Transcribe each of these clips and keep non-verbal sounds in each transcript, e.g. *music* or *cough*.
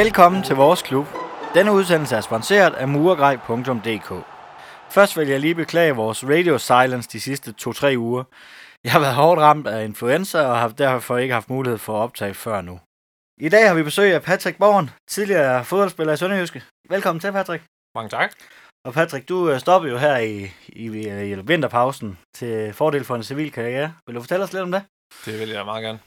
Velkommen til vores klub. Denne udsendelse er sponsoreret af murgrej.dk. Først vil jeg lige beklage vores radio silence de sidste 2-3 uger. Jeg har været hårdt ramt af influenza og har derfor ikke haft mulighed for at optage før nu. I dag har vi besøg af Patrick Borgen, tidligere fodboldspiller i Sønderjyske. Velkommen til, Patrick. Mange tak. Og Patrick, du øh, stopper jo her i, i, i vinterpausen til fordel for en civil karriere. Vil du fortælle os lidt om det? Det vil jeg meget gerne.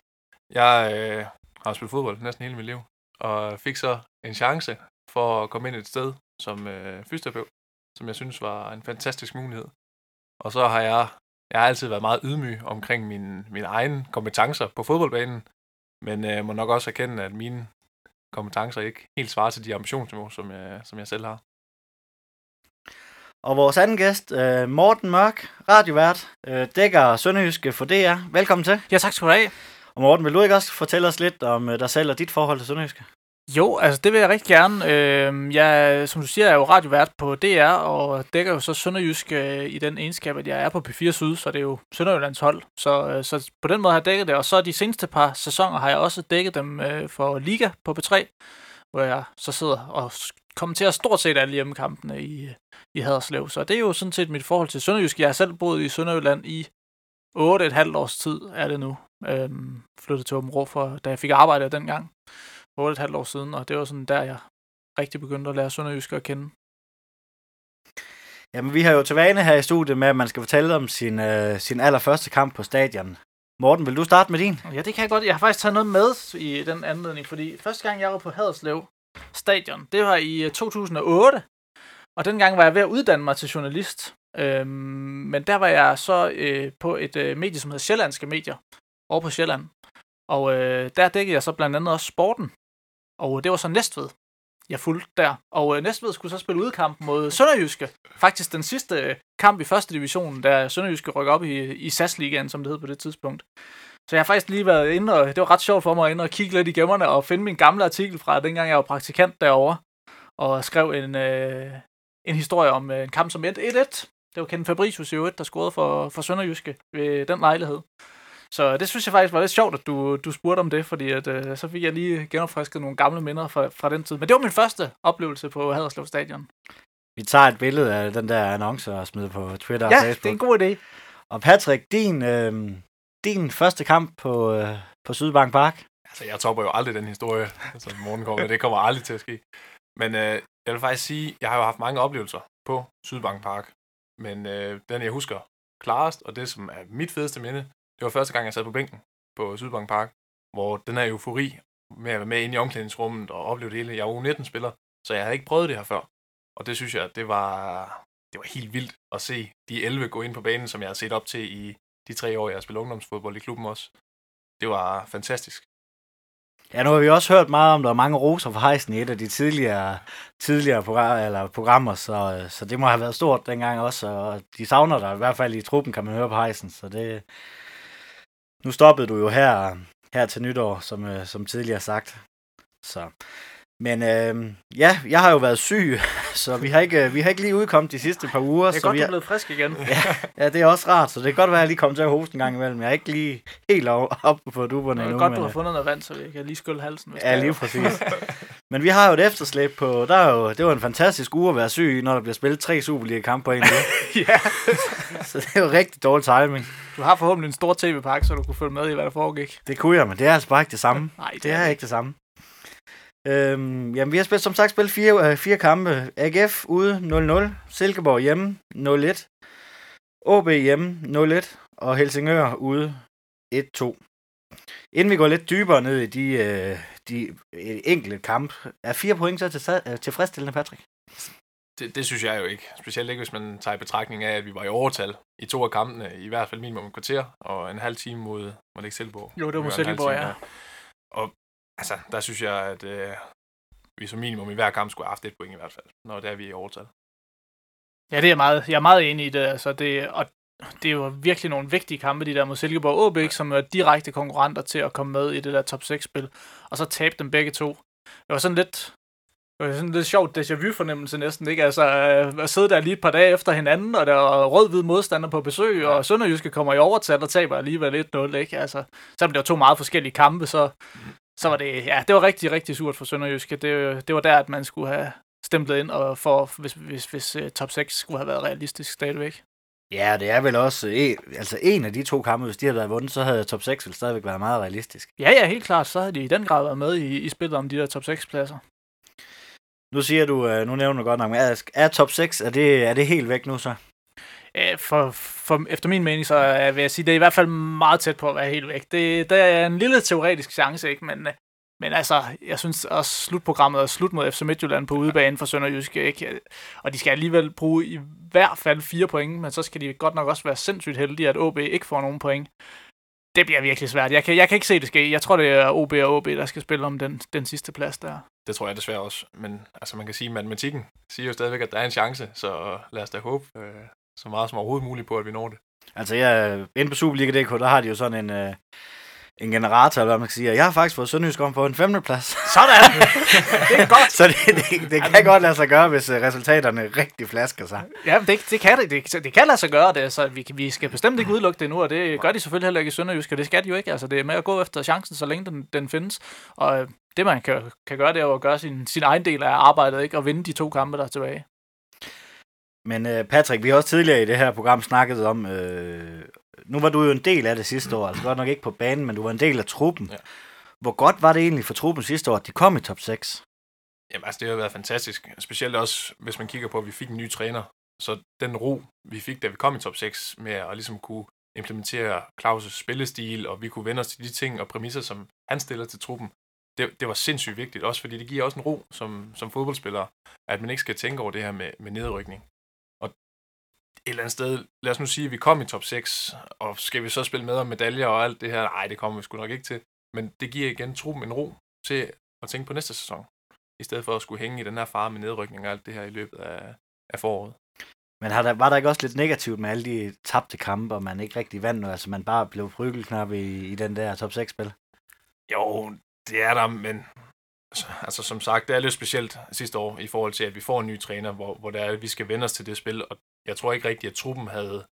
Jeg øh, har spillet fodbold næsten hele mit liv, og fik så en chance for at komme ind et sted som øh, fysioterapeut, som jeg synes var en fantastisk mulighed. Og så har jeg, jeg har altid været meget ydmyg omkring min, mine egne kompetencer på fodboldbanen, men øh, må nok også erkende, at mine kompetencer ikke helt svarer til de ambitionsniveau, som jeg, som jeg selv har. Og vores anden gæst, øh, Morten Mørk, radiovært, øh, dækker Sønderjyske for DR. Velkommen til. Ja, tak skal du have. Og Morten, vil du ikke også fortælle os lidt om øh, dig selv og dit forhold til Sønderjyske? Jo, altså det vil jeg rigtig gerne. Øh, jeg, som du siger, er jo radiovært på DR, og dækker jo så Sønderjysk øh, i den egenskab, at jeg er på P4 Syd, så det er jo Sønderjyllands hold. Så, øh, så på den måde har jeg dækket det, og så de seneste par sæsoner har jeg også dækket dem øh, for Liga på P3, hvor jeg så sidder og kommenterer stort set alle hjemmekampene i, øh, i Haderslev. Så det er jo sådan set mit forhold til Sønderjysk. Jeg har selv boet i Sønderjylland i 8,5 års tid, er det nu. Øhm, flyttede til Åben for, da jeg fik arbejde dengang. 8,5 år siden, og det var sådan der, jeg rigtig begyndte at lære Sønderjysk at kende. Jamen, vi har jo til vane her i studiet med, at man skal fortælle om sin, øh, sin allerførste kamp på stadion. Morten, vil du starte med din? Ja, det kan jeg godt. Jeg har faktisk taget noget med i den anledning, fordi første gang jeg var på Haderslev stadion, det var i 2008, og dengang var jeg ved at uddanne mig til journalist. Øhm, men der var jeg så øh, på et øh, medie, som hedder Sjællandske Medier, over på Sjælland. Og øh, der dækkede jeg så blandt andet også sporten. Og det var så Næstved, jeg fulgte der. Og øh, Næstved skulle så spille udkamp mod Sønderjyske. Faktisk den sidste øh, kamp i første division, der Sønderjyske rykker op i, i SAS-ligaen, som det hed på det tidspunkt. Så jeg har faktisk lige været inde, og det var ret sjovt for mig at ind og kigge lidt i gemmerne og finde min gamle artikel fra dengang jeg var praktikant derovre. Og skrev en, øh, en historie om øh, en kamp som endte 1-1. Det var Ken Fabricius i øvrigt, der scorede for, for Sønderjyske ved den lejlighed. Så det synes jeg faktisk var lidt sjovt, at du, du spurgte om det, fordi at, øh, så fik jeg lige genopfrisket nogle gamle minder fra, fra den tid. Men det var min første oplevelse på Haderslev Stadion. Vi tager et billede af den der annonce og smider på Twitter ja, og Facebook. det er en god idé. Og Patrick, din, øh, din første kamp på, øh, på Sydbank Park? Altså, jeg topper jo aldrig den historie, som morgen kommer. Det kommer aldrig til at ske. Men øh, jeg vil faktisk sige, jeg har jo haft mange oplevelser på Sydbank Park. Men øh, den, jeg husker klarest, og det, som er mit fedeste minde, det var første gang, jeg sad på bænken på Sydbank Park, hvor den her eufori med at være med ind i omklædningsrummet og opleve det hele. Jeg var U19-spiller, så jeg havde ikke prøvet det her før. Og det synes jeg, det var, det var helt vildt at se de 11 gå ind på banen, som jeg har set op til i de tre år, jeg har spillet ungdomsfodbold i klubben også. Det var fantastisk. Ja, nu har vi også hørt meget om, der er mange roser for hejsen i et af de tidligere, tidligere program, eller programmer, så, øh, så det må have været stort dengang også, og de savner dig i hvert fald i truppen, kan man høre på hejsen, så det... Nu stoppede du jo her, her til nytår, som, øh, som tidligere sagt. Så. Men øh, ja, jeg har jo været syg, så vi har ikke, vi har ikke lige udkommet de sidste par uger. Det er så godt, vi du har... er blevet frisk igen. *laughs* ja, ja, det er også rart, så det kan godt være, at jeg lige kommer til at hoste en gang imellem. Jeg er ikke lige helt op på duberne endnu. Det er godt, men... du har fundet noget vand, så vi kan lige skylle halsen. Hvis ja, lige præcis. *laughs* men vi har jo et efterslæb på, der er jo, det var en fantastisk uge at være syg, når der bliver spillet tre Superliga-kampe på en uge. *laughs* ja. så det er jo rigtig dårlig timing. Du har forhåbentlig en stor tv-pakke, så du kunne følge med i, hvad der foregik. Det kunne jeg, men det er altså bare ikke det samme. Nej, det, det er, er ikke det samme. Øhm, jamen, vi har spillet, som sagt spillet fire, øh, fire kampe. AGF ude 0-0, Silkeborg hjemme 0-1, OB hjemme 0-1, og Helsingør ude 1-2. Inden vi går lidt dybere ned i de, øh, de øh, enkelte kamp, er fire point så til, øh, tilfredsstillende, Patrick? Det, det synes jeg jo ikke. Specielt ikke, hvis man tager i betragtning af, at vi var i overtal i to af kampene, i hvert fald minimum et kvarter, og en halv time mod, mod det ikke Silkeborg? Jo, det var mod Silkeborg, ja. Og altså, der synes jeg, at øh, vi som minimum i hver kamp skulle have haft et point i hvert fald, når det er vi i overtal. Ja, det er meget, jeg er meget enig i det. Altså det og det er jo virkelig nogle vigtige kampe, de der mod Silkeborg og ja. som er direkte konkurrenter til at komme med i det der top 6-spil. Og så tabe dem begge to. Det var sådan lidt, det var sådan lidt sjovt déjà vu fornemmelse næsten, ikke? Altså, øh, at sidde der lige et par dage efter hinanden, og der er rød-hvid modstander på besøg, ja. og Sønderjyske kommer i overtal og taber alligevel 1-0, ikke? Altså, selvom det var to meget forskellige kampe, så, så var det, ja, det var rigtig, rigtig surt for Sønderjyske. Det, det var der, at man skulle have stemplet ind, og for, hvis, hvis, hvis uh, top 6 skulle have været realistisk stadigvæk. Ja, det er vel også en, altså en af de to kampe, hvis de havde været vundet, så havde top 6 vel stadigvæk været meget realistisk. Ja, ja, helt klart. Så havde de i den grad været med i, i spillet om de der top 6-pladser. Nu siger du, øh, nu nævner du godt nok, er, er top 6, er det, er det helt væk nu så? Øh, for, for, efter min mening, så vil jeg sige, det er i hvert fald meget tæt på at være helt væk. Det, det er en lille teoretisk chance, ikke? Men, øh, men altså, jeg synes også slutprogrammet er slut mod FC Midtjylland på udebane for Sønderjysk, ikke? Og de skal alligevel bruge i hvert fald fire point, men så skal de godt nok også være sindssygt heldige, at OB ikke får nogen point. Det bliver virkelig svært. Jeg kan, jeg kan ikke se det ske. Jeg tror, det er OB og OB, der skal spille om den, den sidste plads der. Det tror jeg desværre også. Men altså, man kan sige, at matematikken siger jo stadigvæk, at der er en chance, så lad os da håbe øh, så meget som overhovedet muligt på, at vi når det. Altså, ja, inde på Superliga.dk, der har de jo sådan en, øh, en generator, eller hvad man kan sige. Jeg har faktisk fået Sønderjysk om på en femteplads. *laughs* Sådan! det er godt. Så det, det, det kan godt lade sig gøre, hvis øh, resultaterne rigtig flasker sig. Ja, det, det, kan det, det, det kan lade sig gøre det, så vi, vi skal bestemt ikke udelukke det nu, og det gør de selvfølgelig heller ikke i Sønderjysk, og det skal de jo ikke. Altså, det er med at gå efter chancen, så længe den, den findes. Og øh, det, man kan, kan gøre, det er at gøre sin, sin egen del af arbejdet, ikke? og vinde de to kampe, der er tilbage. Men uh, Patrick, vi har også tidligere i det her program snakket om, øh, nu var du jo en del af det sidste år, altså godt nok ikke på banen, men du var en del af truppen. Ja. Hvor godt var det egentlig for truppen sidste år, at de kom i top 6? Jamen altså, det har været fantastisk. Specielt også, hvis man kigger på, at vi fik en ny træner. Så den ro, vi fik, da vi kom i top 6, med at ligesom kunne implementere Claus' spillestil, og vi kunne vende os til de ting og præmisser, som han stiller til truppen, det, det var sindssygt vigtigt, også fordi det giver også en ro som, som fodboldspiller, at man ikke skal tænke over det her med, med nedrykning et eller andet sted, lad os nu sige, at vi kom i top 6, og skal vi så spille med om medaljer og alt det her? Nej, det kommer vi sgu nok ikke til. Men det giver igen truppen en ro til at tænke på næste sæson, i stedet for at skulle hænge i den her fare med nedrykning og alt det her i løbet af, af foråret. Men har der, var der ikke også lidt negativt med alle de tabte kampe, og man ikke rigtig vandt, altså man bare blev prygelknap i, i den der top 6-spil? Jo, det er der, men altså som sagt, det er lidt specielt sidste år i forhold til, at vi får en ny træner, hvor, hvor der er, at vi skal vende os til det spil, og jeg tror ikke rigtigt, at truppen havde,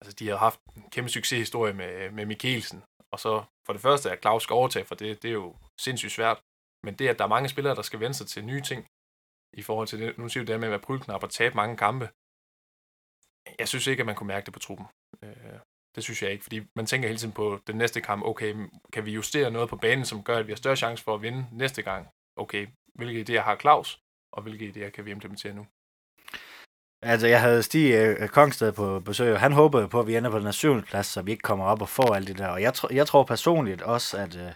altså de har haft en kæmpe succeshistorie med, med Mikkelsen, og så for det første, at Claus skal overtage, for det, det er jo sindssygt svært, men det, at der er mange spillere, der skal vende sig til nye ting, i forhold til det, nu siger du det med at være prylknap og tabe mange kampe, jeg synes ikke, at man kunne mærke det på truppen. Øh, det synes jeg ikke, fordi man tænker hele tiden på den næste kamp, okay, kan vi justere noget på banen, som gør, at vi har større chance for at vinde næste gang? Okay, hvilke idéer har Claus, og hvilke idéer kan vi implementere nu? Altså, jeg havde Stig øh, Kongsted på besøg, og han håbede på, at vi ender på den her syvende plads, så vi ikke kommer op og får alt det der. Og jeg, tr- jeg tror personligt også, at, øh,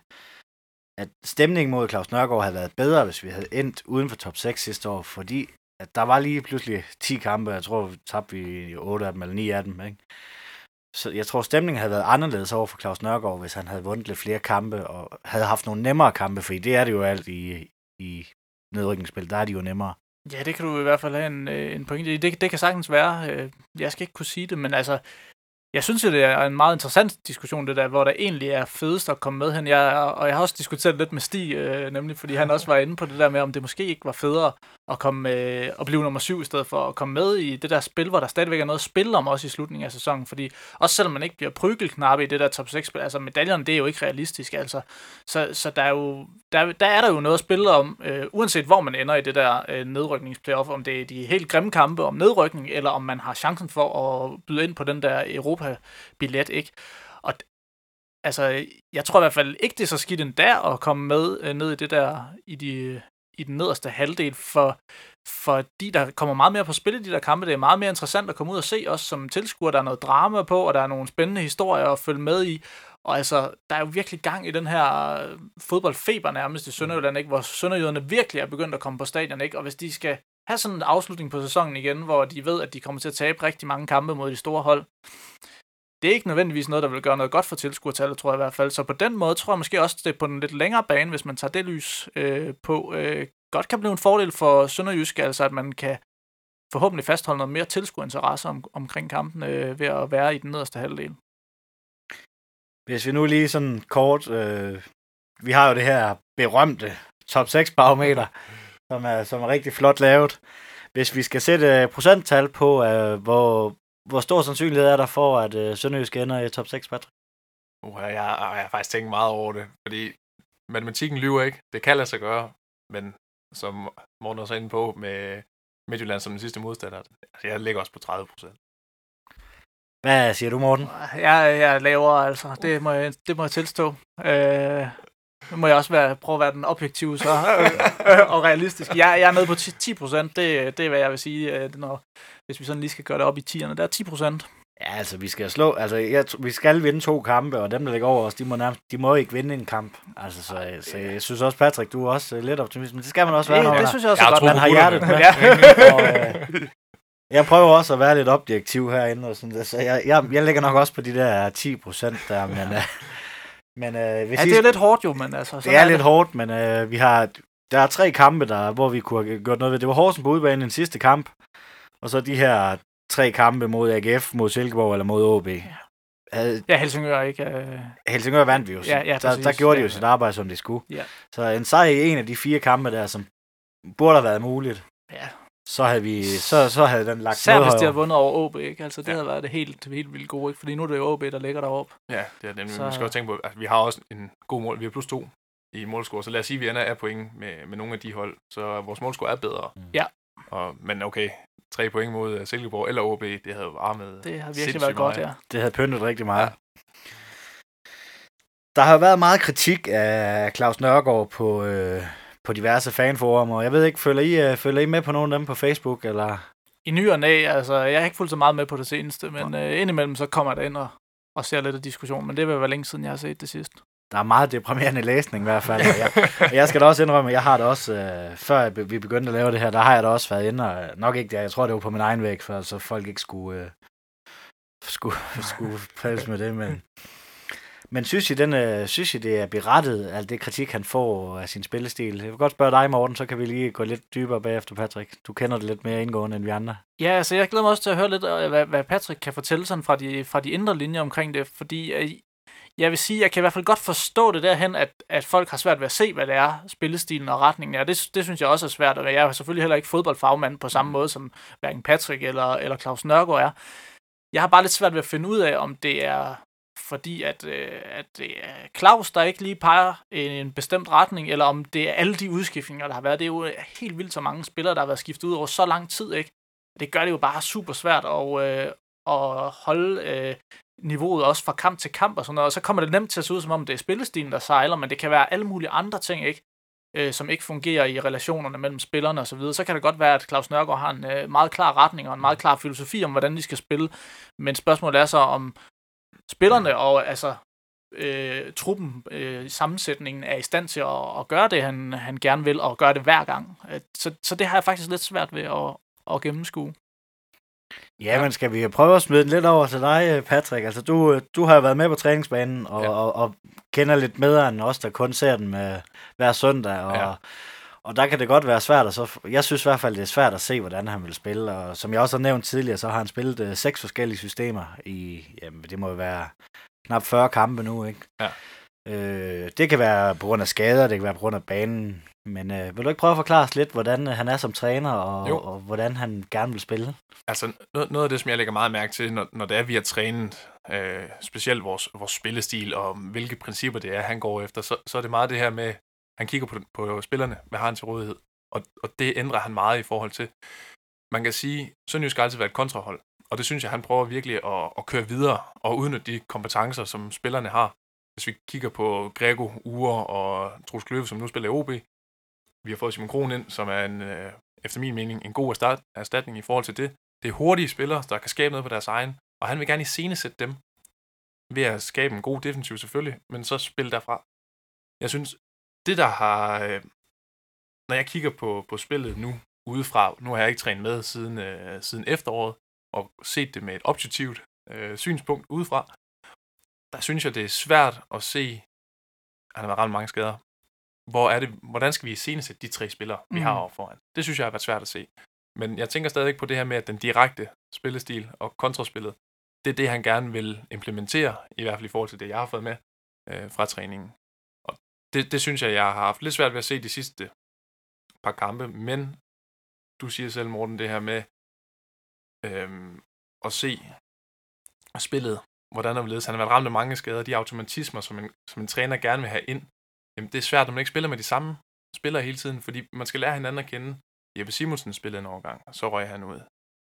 at stemningen mod Claus Nørgaard havde været bedre, hvis vi havde endt uden for top 6 sidste år, fordi at der var lige pludselig 10 kampe, jeg tror, vi tabte vi 8 af dem, eller 9 af dem, ikke? Så jeg tror, stemningen havde været anderledes over for Claus Nørgaard, hvis han havde vundet lidt flere kampe, og havde haft nogle nemmere kampe, for det er det jo alt i, i nedrykningsspil, der er de jo nemmere. Ja, det kan du i hvert fald have en, øh, en pointe i. Det, det kan sagtens være. Øh, jeg skal ikke kunne sige det, men altså, jeg synes jo, det er en meget interessant diskussion, det der, hvor der egentlig er fedest at komme med hen. Jeg, og jeg har også diskuteret lidt med Stig, øh, nemlig fordi han også var inde på det der med, om det måske ikke var federe at, komme, øh, at blive nummer syv, i stedet for at komme med i det der spil, hvor der stadigvæk er noget at spille om også i slutningen af sæsonen. Fordi også selvom man ikke bliver prygelknappe i det der top 6-spil, altså medaljerne, det er jo ikke realistisk. Altså. Så, så der, er jo, der, der er der jo noget at spille om, øh, uanset hvor man ender i det der øh, nedrykningsplayoff, om det er de helt grimme kampe om nedrykning, eller om man har chancen for at byde ind på den der per billet, ikke? Og altså, jeg tror i hvert fald ikke, det er så skidt endda at komme med øh, ned i det der, i de i den nederste halvdel, for, fordi der kommer meget mere på spil i de der kampe. Det er meget mere interessant at komme ud og se, også som tilskuer. Der er noget drama på, og der er nogle spændende historier at følge med i. Og altså, der er jo virkelig gang i den her øh, fodboldfeber nærmest i Sønderjylland, ikke? hvor Sønderjyderne virkelig er begyndt at komme på stadion. Ikke? Og hvis de skal have sådan en afslutning på sæsonen igen, hvor de ved, at de kommer til at tabe rigtig mange kampe mod de store hold, det er ikke nødvendigvis noget, der vil gøre noget godt for tilskuertallet, tror jeg i hvert fald. Så på den måde tror jeg måske også, at det på den lidt længere bane, hvis man tager det lys øh, på, øh, godt kan blive en fordel for Sønderjysk, altså at man kan forhåbentlig fastholde noget mere tilskuerinteresse om, omkring kampen øh, ved at være i den nederste halvdel. Hvis vi nu lige sådan kort, øh, vi har jo det her berømte top 6 barometer, som er, som er rigtig flot lavet. Hvis vi skal sætte øh, procenttal på, øh, hvor, hvor stor sandsynlighed er der for, at øh, Sønderjysk ender i top 6, Patrick? Uh, jeg, jeg har faktisk tænkt meget over det, fordi matematikken lyver ikke. Det kan lade sig gøre, men som Morten også er inde på med Midtjylland som den sidste modstander, altså jeg ligger også på 30 procent. Hvad siger du, Morten? Jeg, jeg er lavere, altså. Det må jeg, det må jeg tilstå. Øh, nu må jeg også være, prøve at være den objektive så, øh, og realistisk. Jeg, jeg er nede på 10 procent. Det, det er, hvad jeg vil sige, øh, når, hvis vi sådan lige skal gøre det op i 10'erne. Der er 10 procent. Ja, altså, vi skal slå, altså, jeg, vi skal vinde to kampe, og dem, der ligger over os, de må, nærmest, de må ikke vinde en kamp. Altså, så, Ej, så jeg synes også, Patrick, du er også uh, lidt optimist, men det skal man også være, det, når det man, synes jeg også jeg er godt. man har hjertet med. *laughs* Ja. og, øh, jeg prøver også at være lidt objektiv herinde, og sådan, så jeg, jeg, jeg ligger nok også på de der 10 procent der, men, øh, men øh, hvis ja, I, det er lidt hårdt jo, men altså... det er lidt hårdt, men øh, vi har, der er tre kampe, der, hvor vi kunne have gjort noget ved. Det var Horsen på udbanen den sidste kamp, og så de her tre kampe mod AGF, mod Silkeborg eller mod OB. Havde, Ja, Helsingør ikke... Øh, Helsingør vandt vi jo. Ja, ja, der, præcis. der gjorde de jo Ja. sit arbejde, som de skulle. Ja. Så en sejr i en af de fire kampe der, som burde have været muligt, ja. Så havde, vi, så, så havde den lagt Især noget hvis de havde vundet over OB, ikke? Altså, det Ja. havde været det helt, helt vildt gode, ikke? Fordi nu er det jo OB, der ligger deroppe. Ja, det er nemlig. Så-. Vi skal også tænke på, at vi har også en god mål. Vi har plus to i målscore, så lad os sige, at vi ender af point med, med nogle af de hold, så vores målscore er bedre. Mm. Ja. Og, men okay, tre point mod øh, Silkeborg eller OB, det havde jo armet Det har virkelig været godt, meget. ja. Det havde pyntet rigtig meget. Der har været meget kritik af Claus Nørgaard på, øh, på diverse fanforumer. Jeg ved ikke, følger I, øh, følger I med på nogle af dem på Facebook? Eller? I ny og næ, altså, jeg har ikke fulgt så meget med på det seneste, men øh, indimellem så kommer jeg ind og, og ser lidt af diskussion, men det vil være længe siden, jeg har set det sidst. Der er meget deprimerende læsning i hvert fald. Og jeg, og jeg skal da også indrømme, at jeg har det også, øh, før vi begyndte at lave det her, der har jeg da også været inde, og nok ikke det, jeg tror det var på min egen væg, for så folk ikke skulle, øh, skulle, skulle pælse med det, men, *laughs* men synes I, den, øh, synes I, det er berettet, alt det kritik, han får af sin spillestil? Jeg vil godt spørge dig, Morten, så kan vi lige gå lidt dybere bagefter, Patrick. Du kender det lidt mere indgående end vi andre. Ja, altså jeg glæder mig også til at høre lidt, øh, hvad, hvad Patrick kan fortælle sådan fra de, fra de indre linjer omkring det, fordi øh, jeg vil sige, jeg kan i hvert fald godt forstå det derhen, at, at folk har svært ved at se, hvad det er, spillestilen og retningen er. Det, det synes jeg også er svært, og jeg er selvfølgelig heller ikke fodboldfagmand på samme måde, som hverken Patrick eller, eller Claus Nørgaard er. Jeg har bare lidt svært ved at finde ud af, om det er fordi, at, øh, at det er Claus, der ikke lige peger i en bestemt retning, eller om det er alle de udskiftninger, der har været. Det er jo øh, helt vildt så mange spillere, der har været skiftet ud over så lang tid, ikke? Det gør det jo bare super svært at, øh, at holde øh, niveauet også fra kamp til kamp og sådan noget. Og så kommer det nemt til at se ud, som om det er spillestilen, der sejler, men det kan være alle mulige andre ting, ikke? Øh, som ikke fungerer i relationerne mellem spillerne osv. Så, videre. så kan det godt være, at Claus Nørgaard har en øh, meget klar retning og en meget klar filosofi om, hvordan de skal spille. Men spørgsmålet er så, om spillerne og altså øh, truppen, øh, sammensætningen er i stand til at, at gøre det, han, han gerne vil, og gøre det hver gang. Øh, Så, så det har jeg faktisk lidt svært ved at, at gennemskue. Ja, men skal vi prøve at smide den lidt over til dig, øh, Patrick? Altså, du, øh, du har jo været med på træningsbanen og, ja. Og, og kender lidt bedre end os, der kun ser den med hver søndag. Og, ja. Og der kan det godt være svært. at så, jeg synes i hvert fald, det er svært at se, hvordan han vil spille. Og som jeg også har nævnt tidligere, så har han spillet øh, seks forskellige systemer i, jamen, det må jo være knap 40 kampe nu, ikke? Ja. Øh, det kan være på grund af skader, det kan være på grund af banen. Men øh, vil du ikke prøve at forklare os lidt, hvordan øh, han er som træner, og, Jo. og hvordan han gerne vil spille? Altså, noget, noget af det, som jeg lægger meget mærke til, når, når det er, vi har trænet, øh, specielt vores, vores spillestil, og hvilke principper det er, han går efter, så, så er det meget det her med, han kigger på, på spillerne, hvad har han til rådighed, og, og det ændrer han meget i forhold til. Man kan sige, Sønderjysk skal altid være et kontrahold, og det synes jeg, han prøver virkelig at, at køre videre, og udnytte de kompetencer, som spillerne har. Hvis vi kigger på Grego, Ure og Trus Kløve, som nu spiller i OB, vi har fået Simon Kron ind, som er en, øh, efter min mening en god erstat- erstatning i forhold til det. Det er hurtige spillere, der kan skabe noget på deres egen, og han vil gerne iscenesætte dem ved at skabe en god defensiv selvfølgelig, men så spille derfra. Jeg synes, det der har, øh, når jeg kigger på, på spillet nu udefra, nu har jeg ikke trænet med siden, øh, siden efteråret, og set det med et objektivt øh, synspunkt udefra, der synes jeg, det er svært at se, han har været ramt mange skader, hvor er det, hvordan skal vi iscenesætte de tre spillere, vi Mhm. har over foran? Det synes jeg har været svært at se. Men jeg tænker stadig på det her med, at den direkte spillestil og kontraspillet, det er det, han gerne vil implementere, i hvert fald i forhold til det, jeg har fået med øh, fra træningen. Det, det synes jeg, jeg har haft lidt svært ved at se de sidste par kampe, men du siger selv, Morten, det her med øhm, at se spillet, hvordan er ledes. Han har været ramt af mange skader, de automatismer, som en, som en træner gerne vil have ind, jamen det er svært, når man ikke spiller med de samme spillere hele tiden, fordi man skal lære hinanden at kende. Jeppe Simonsen spillede en overgang, og så røg han ud.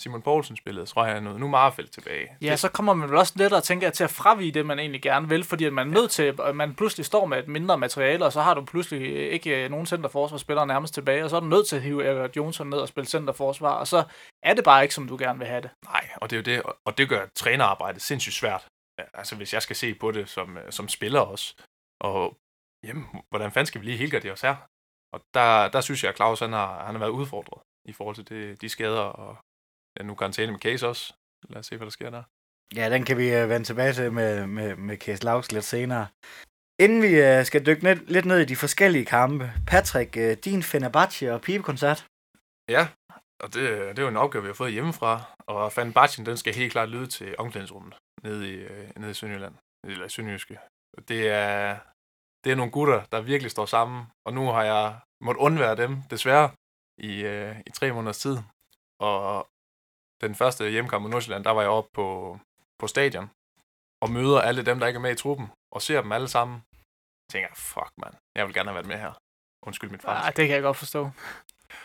Simon Poulsen spillede, røg han ud. Nu er Marfeldt tilbage. Ja, så kommer man vel også lettere, tænker jeg, til at fravige det, man egentlig gerne vil, fordi at man er nødt til, at man pludselig står med et mindre materiale, og så har du pludselig ikke nogen centerforsvarsspillere nærmest tilbage, og så er du nødt til at hive Erik Johnson ned og spille centerforsvar, og så er det bare ikke, som du gerne vil have det. Nej, og det er jo det, og- og det gør trænerarbejdet sindssygt svært. Altså hvis jeg skal se på det som, øh, som spiller også, og jamen, hvordan fanden skal vi lige helgardere os her? Og der, der synes jeg, at Claus han har, han har været udfordret i forhold til det, de skader, og ja, nu karantæne med Case også. Lad os se, hvad der sker der. Ja, den kan vi øh, vende tilbage til med, med, med Case Lauks lidt senere. Inden vi øh, skal dykke ned, lidt ned i de forskellige kampe. Patrick, øh, din Fenerbahce og pibekoncert. Ja, og det, det er jo en opgave, vi har fået hjemmefra, og Batchen, den skal helt klart lyde til omklædningsrummet nede i, øh, nede i Sønderjylland, eller i Sønderjyske. Det er, det er nogle gutter, der virkelig står sammen, og nu har jeg måttet undvære dem, desværre, i, øh, i tre måneders tid. Og den første hjemmekamp mod Nordsjælland, der var jeg oppe på, på stadion, og møder alle dem, der ikke er med i truppen, og ser dem alle sammen. Jeg tænker, fuck mand, jeg vil gerne have været med her. Undskyld mit fransk. Ah, det kan jeg godt forstå.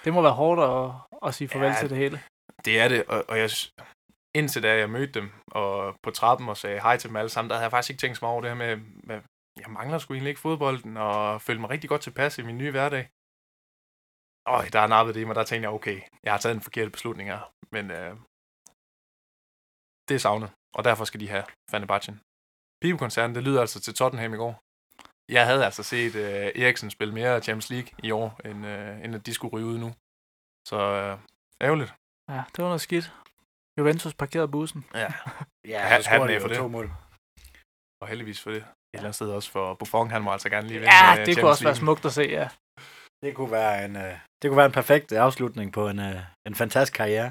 Det må være hårdt at, at sige farvel Ja, til det hele. Det er det, og, og jeg, indtil da jeg mødte dem og på trappen og sagde hej til dem alle sammen, der havde jeg faktisk ikke tænkt meget over det her med, med jeg mangler sgu egentlig ikke fodbolden, og følte mig rigtig godt tilpas i min nye hverdag. Øj, der er nappet det i mig, der tænkte jeg, okay, jeg har taget en forkert beslutning her, men øh, det er savnet, og derfor skal de have Fenerbahce. Pibekoncerten, det lyder altså til Tottenham i går. Jeg havde altså set øh, Eriksen spille mere Champions League i år, end, øh, end at de skulle ryge ud nu. Så øh, ærgerligt. Ja, det var noget skidt. Juventus parkerede bussen. Ja, *laughs* Ja, så hatten scorede af de for det. to mål. og heldigvis for det. Et eller andet sted også for Buffon, han må altså gerne lige vinde Ja, øh, det kunne også være smukt at se, ja. Det kunne være en, øh, det kunne være en perfekt afslutning på en, øh, en fantastisk karriere.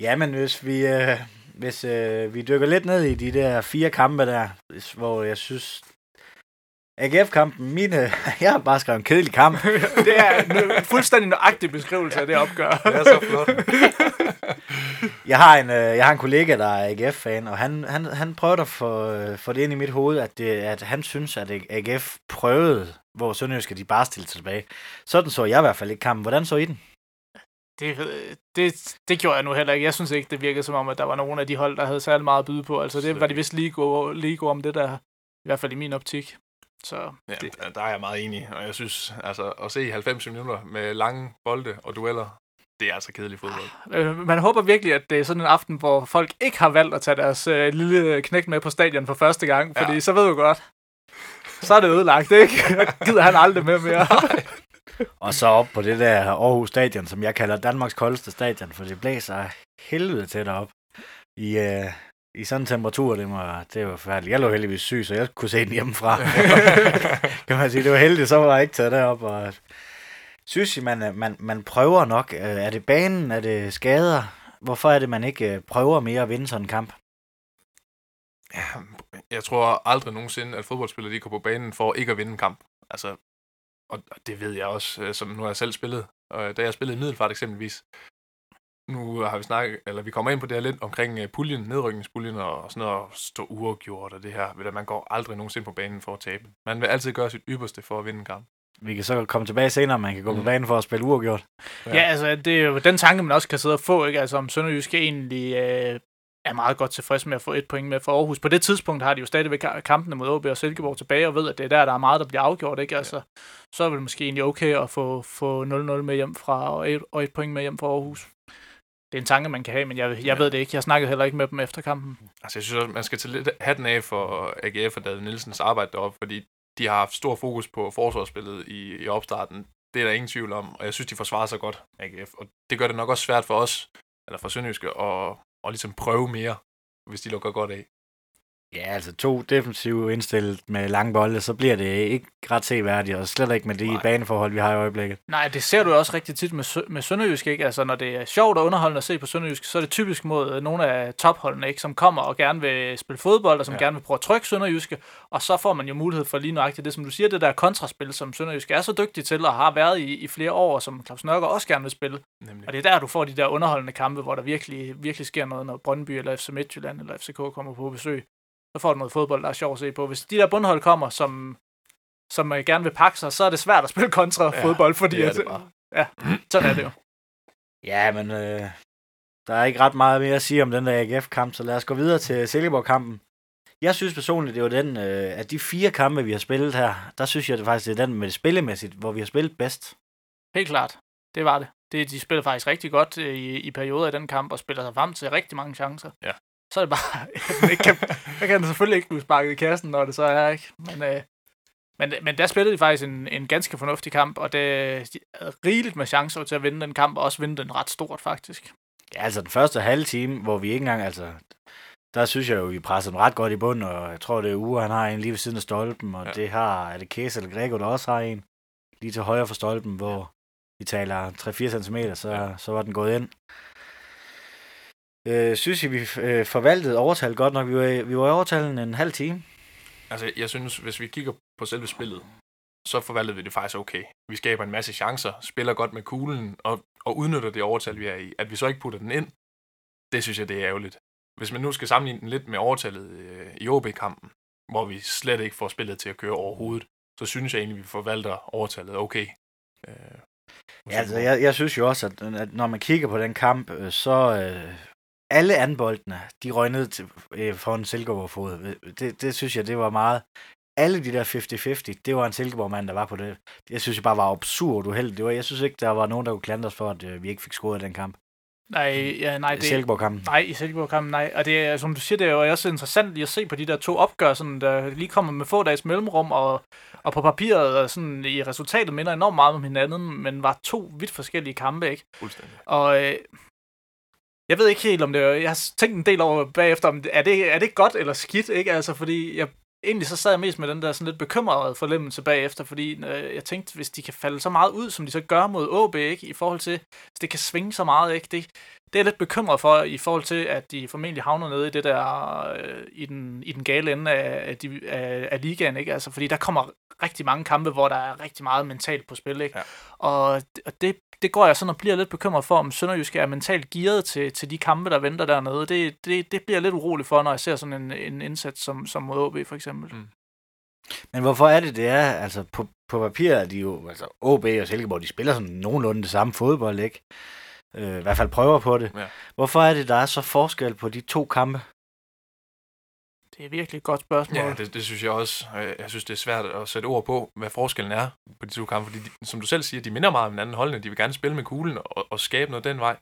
Ja, men hvis vi, øh, hvis øh, vi dykker lidt ned i de der fire kampe der, hvor jeg synes, AGF-kampen, mine, *laughs* jeg har bare skrevet en kedelig kamp. *laughs* det er en fuldstændig nøjagtig beskrivelse af det opgør. Det er så flot. *laughs* Jeg har en, øh, jeg har en kollega, der er AGF-fan, og han, han, han prøvede at få, øh, få det ind i mit hoved, at, det, at han synes, at AGF prøvede, hvor Sønderjyske de bare stillede sig tilbage. Sådan så jeg i hvert fald ikke kampen. Hvordan så I den? Det, ved- det, det gjorde jeg nu heller ikke. Jeg synes ikke, det virkede som om, at der var nogen af de hold, der havde særlig meget at byde på. Altså, det var de vist lige gå, lige gå om det der, i hvert fald i min optik. Så Ja, det, der er jeg meget enig, og jeg synes, altså, at se 90 minutter med lange bolde og dueller, det er altså kedelig fodbold. øh, man håber virkelig, at det er sådan en aften, hvor folk ikke har valgt at tage deres øh, lille knæk med på stadion for første gang, fordi Ja. så ved du godt, så er det ødelagt, ikke? Gider han aldrig med mere. *laughs* Og så op på det der Aarhus Stadion, som jeg kalder Danmarks koldeste stadion, for det blæser helvede til derop. I, øh, I sådan en temperatur, det, må, det var forfærdeligt. Jeg lå heldigvis syg, så jeg kunne se den hjemmefra. *laughs* kan man sige, det var heldigt, så var jeg ikke taget derop. Og synes I, man, øh, man, man prøver nok? Øh, er det banen? Er det skader? Hvorfor er det, man ikke øh, prøver mere at vinde sådan en kamp? Ja, jeg tror aldrig nogensinde, at fodboldspillere de går på banen for ikke at vinde en kamp. Altså, og det ved jeg også, som nu har jeg selv spillet. Og da jeg spillede i Middelfart eksempelvis, nu har vi snakket, eller vi kommer ind på det her lidt omkring puljen, nedrykningspuljen og sådan noget, og stå uafgjort og det her. Ved at man går aldrig nogensinde på banen for at tabe. Man vil altid gøre sit ypperste for at vinde en kamp. Vi kan så komme tilbage senere, man kan gå på Mm. banen for at spille uafgjort. Ja. ja, altså, det er jo den tanke, man også kan sidde og få, ikke? Altså, om Sønderjyske egentlig øh, er meget godt tilfreds med at få et point med for Aarhus. På det tidspunkt har de jo stadigvæk ka- kampene mod OB og Silkeborg tilbage, og ved, at det er der, der er meget, der bliver afgjort, ikke? Altså, så er det måske egentlig okay at få, få 0-0 med hjem fra, og et, og et point med hjem fra Aarhus. Det er en tanke, man kan have, men jeg, jeg Ja. ved det ikke. Jeg snakkede heller ikke med dem efter kampen. Altså, jeg synes også, man skal tage lidt hatten af for AGF og David Nielsens arbejde deroppe, fordi de har haft stor fokus på forsvarsspillet i, i opstarten. Det er der ingen tvivl om, og jeg synes, de forsvarer sig godt, AGF. Og det gør det nok også svært for os, eller for Sønderjyske, at, at ligesom prøve mere, hvis de lukker godt af. Ja, altså to defensive indstillet med lange bolde, så bliver det ikke ret seværdigt, og slet ikke med de Nej. baneforhold, vi har i øjeblikket. Nej, det ser du også rigtig tit med, Sø- med Sønderjysk, ikke? Altså, når det er sjovt og underholdende at se på Sønderjysk, så er det typisk mod øh, nogle af topholdene, ikke? Som kommer og gerne vil spille fodbold, og som ja. gerne vil prøve at trykke Sønderjyske, og så får man jo mulighed for lige nøjagtigt det, som du siger, det der kontraspil, som Sønderjysk er så dygtig til, og har været i, i flere år, og som Claus Nørgaard også gerne vil spille. Nemlig. Og det er der, du får de der underholdende kampe, hvor der virkelig, virkelig sker noget, når Brøndby eller FC Midtjylland eller FCK kommer på besøg. Så får du noget fodbold, der er sjovt at se på. Hvis de der bundhold kommer, som, som øh, gerne vil pakke sig, så er det svært at spille kontra Ja, fodbold, fordi det er det bare. ja, sådan er det jo. Ja, men øh, der er ikke ret meget mere at sige om den der AGF-kamp, så lad os gå videre til Silkeborg-kampen. Jeg synes personligt, det var den, øh, at de fire kampe, vi har spillet her, der synes jeg det faktisk, det er den med det spillemæssigt, hvor vi har spillet bedst. Helt klart. Det var det. det de spillede faktisk rigtig godt øh, i, i perioder i den kamp, og spiller sig frem til rigtig mange chancer. Ja. Så er det bare, *laughs* ikke kan, der kan selvfølgelig ikke blive sparket i kassen, når det så er, ikke? Men, øh, men, men der spillede de faktisk en, en ganske fornuftig kamp, og det de havde rigeligt med chancer til at vinde den kamp, og også vinde den ret stort, faktisk. Ja, altså den første halve time, hvor vi ikke engang, altså, der synes jeg jo, vi pressede dem ret godt i bund, og jeg tror, det er Ure, han har en lige ved siden af stolpen, og Ja. ja. det har, er det Kæs eller Grego, der også har en, lige til højre for stolpen, hvor vi taler 3-4 cm, så, Ja. ja. så var den gået ind. Øh, synes jeg, vi øh, forvaltede overtal godt nok. Vi var, vi var i overtalen en halv time. Altså, jeg synes, hvis vi kigger på selve spillet, så forvaltede vi det faktisk okay. Vi skaber en masse chancer, spiller godt med kuglen, og, og udnytter det overtal, vi er i. At vi så ikke putter den ind, det synes jeg, det er ærgerligt. Hvis man nu skal sammenligne den lidt med overtallet øh, i OB-kampen, hvor vi slet ikke får spillet til at køre overhovedet, så synes jeg egentlig, vi forvalter overtallet okay. Øh, Ja, altså, jeg, jeg synes jo også, at, at når man kigger på den kamp, øh, så øh, alle anboldene, de røg ned til, øh, foran Silkeborg fod. Det, det synes jeg, det var meget... Alle de der 50-50, det var en Silkeborg-mand, der var på det. Jeg synes jeg bare var absurd uheldigt. Det var, jeg synes ikke, der var nogen, der kunne klandre os for, at øh, vi ikke fik scoret den kamp. Nej, ja, nej, det, Silkeborg-kampen. Nej, i Silkeborg-kampen, nej. Og det er, som du siger, det er jo også interessant lige at se på de der to opgør, sådan, der lige kommer med få dages mellemrum, og, og på papiret og sådan, i resultatet minder enormt meget om hinanden, men var to vidt forskellige kampe, ikke? Fuldstændig. Og øh, jeg ved ikke helt om det er, jeg har tænkt en del over bagefter, om er, det, er det godt eller skidt, ikke? Altså, fordi jeg, egentlig så sad jeg mest med den der sådan lidt bekymrede forlemmelse bagefter, fordi øh, jeg tænkte, hvis de kan falde så meget ud, som de så gør mod AB, ikke? I forhold til, hvis det kan svinge så meget, ikke? Det, det er jeg lidt bekymret for, i forhold til, at de formentlig havner nede i det der, øh, i, den, i den gale ende af, af, de, af, af ligaen, ikke? Altså, fordi der kommer rigtig mange kampe, hvor der er rigtig meget mentalt på spil, ikke? Ja. Og, og det, det går jeg sådan og bliver lidt bekymret for, om Sønderjysk er mentalt gearet til, til de kampe, der venter dernede. Det, det, det bliver jeg lidt urolig for, når jeg ser sådan en, en indsats som, som mod OB for eksempel. Mm. Men hvorfor er det, det er? Altså, på, på papir er de jo... Altså, OB og Silkeborg, de spiller sådan nogenlunde det samme fodbold, ikke? Øh, I hvert fald prøver på det. Ja. Hvorfor er det, der er så forskel på de to kampe? Det er virkelig et godt spørgsmål. Ja, det, det synes jeg også. Jeg synes, det er svært at sætte ord på, hvad forskellen er på de to kampe, fordi de, som du selv siger, de minder meget om hinanden holdene. De vil gerne spille med kuglen og, og skabe noget den vej.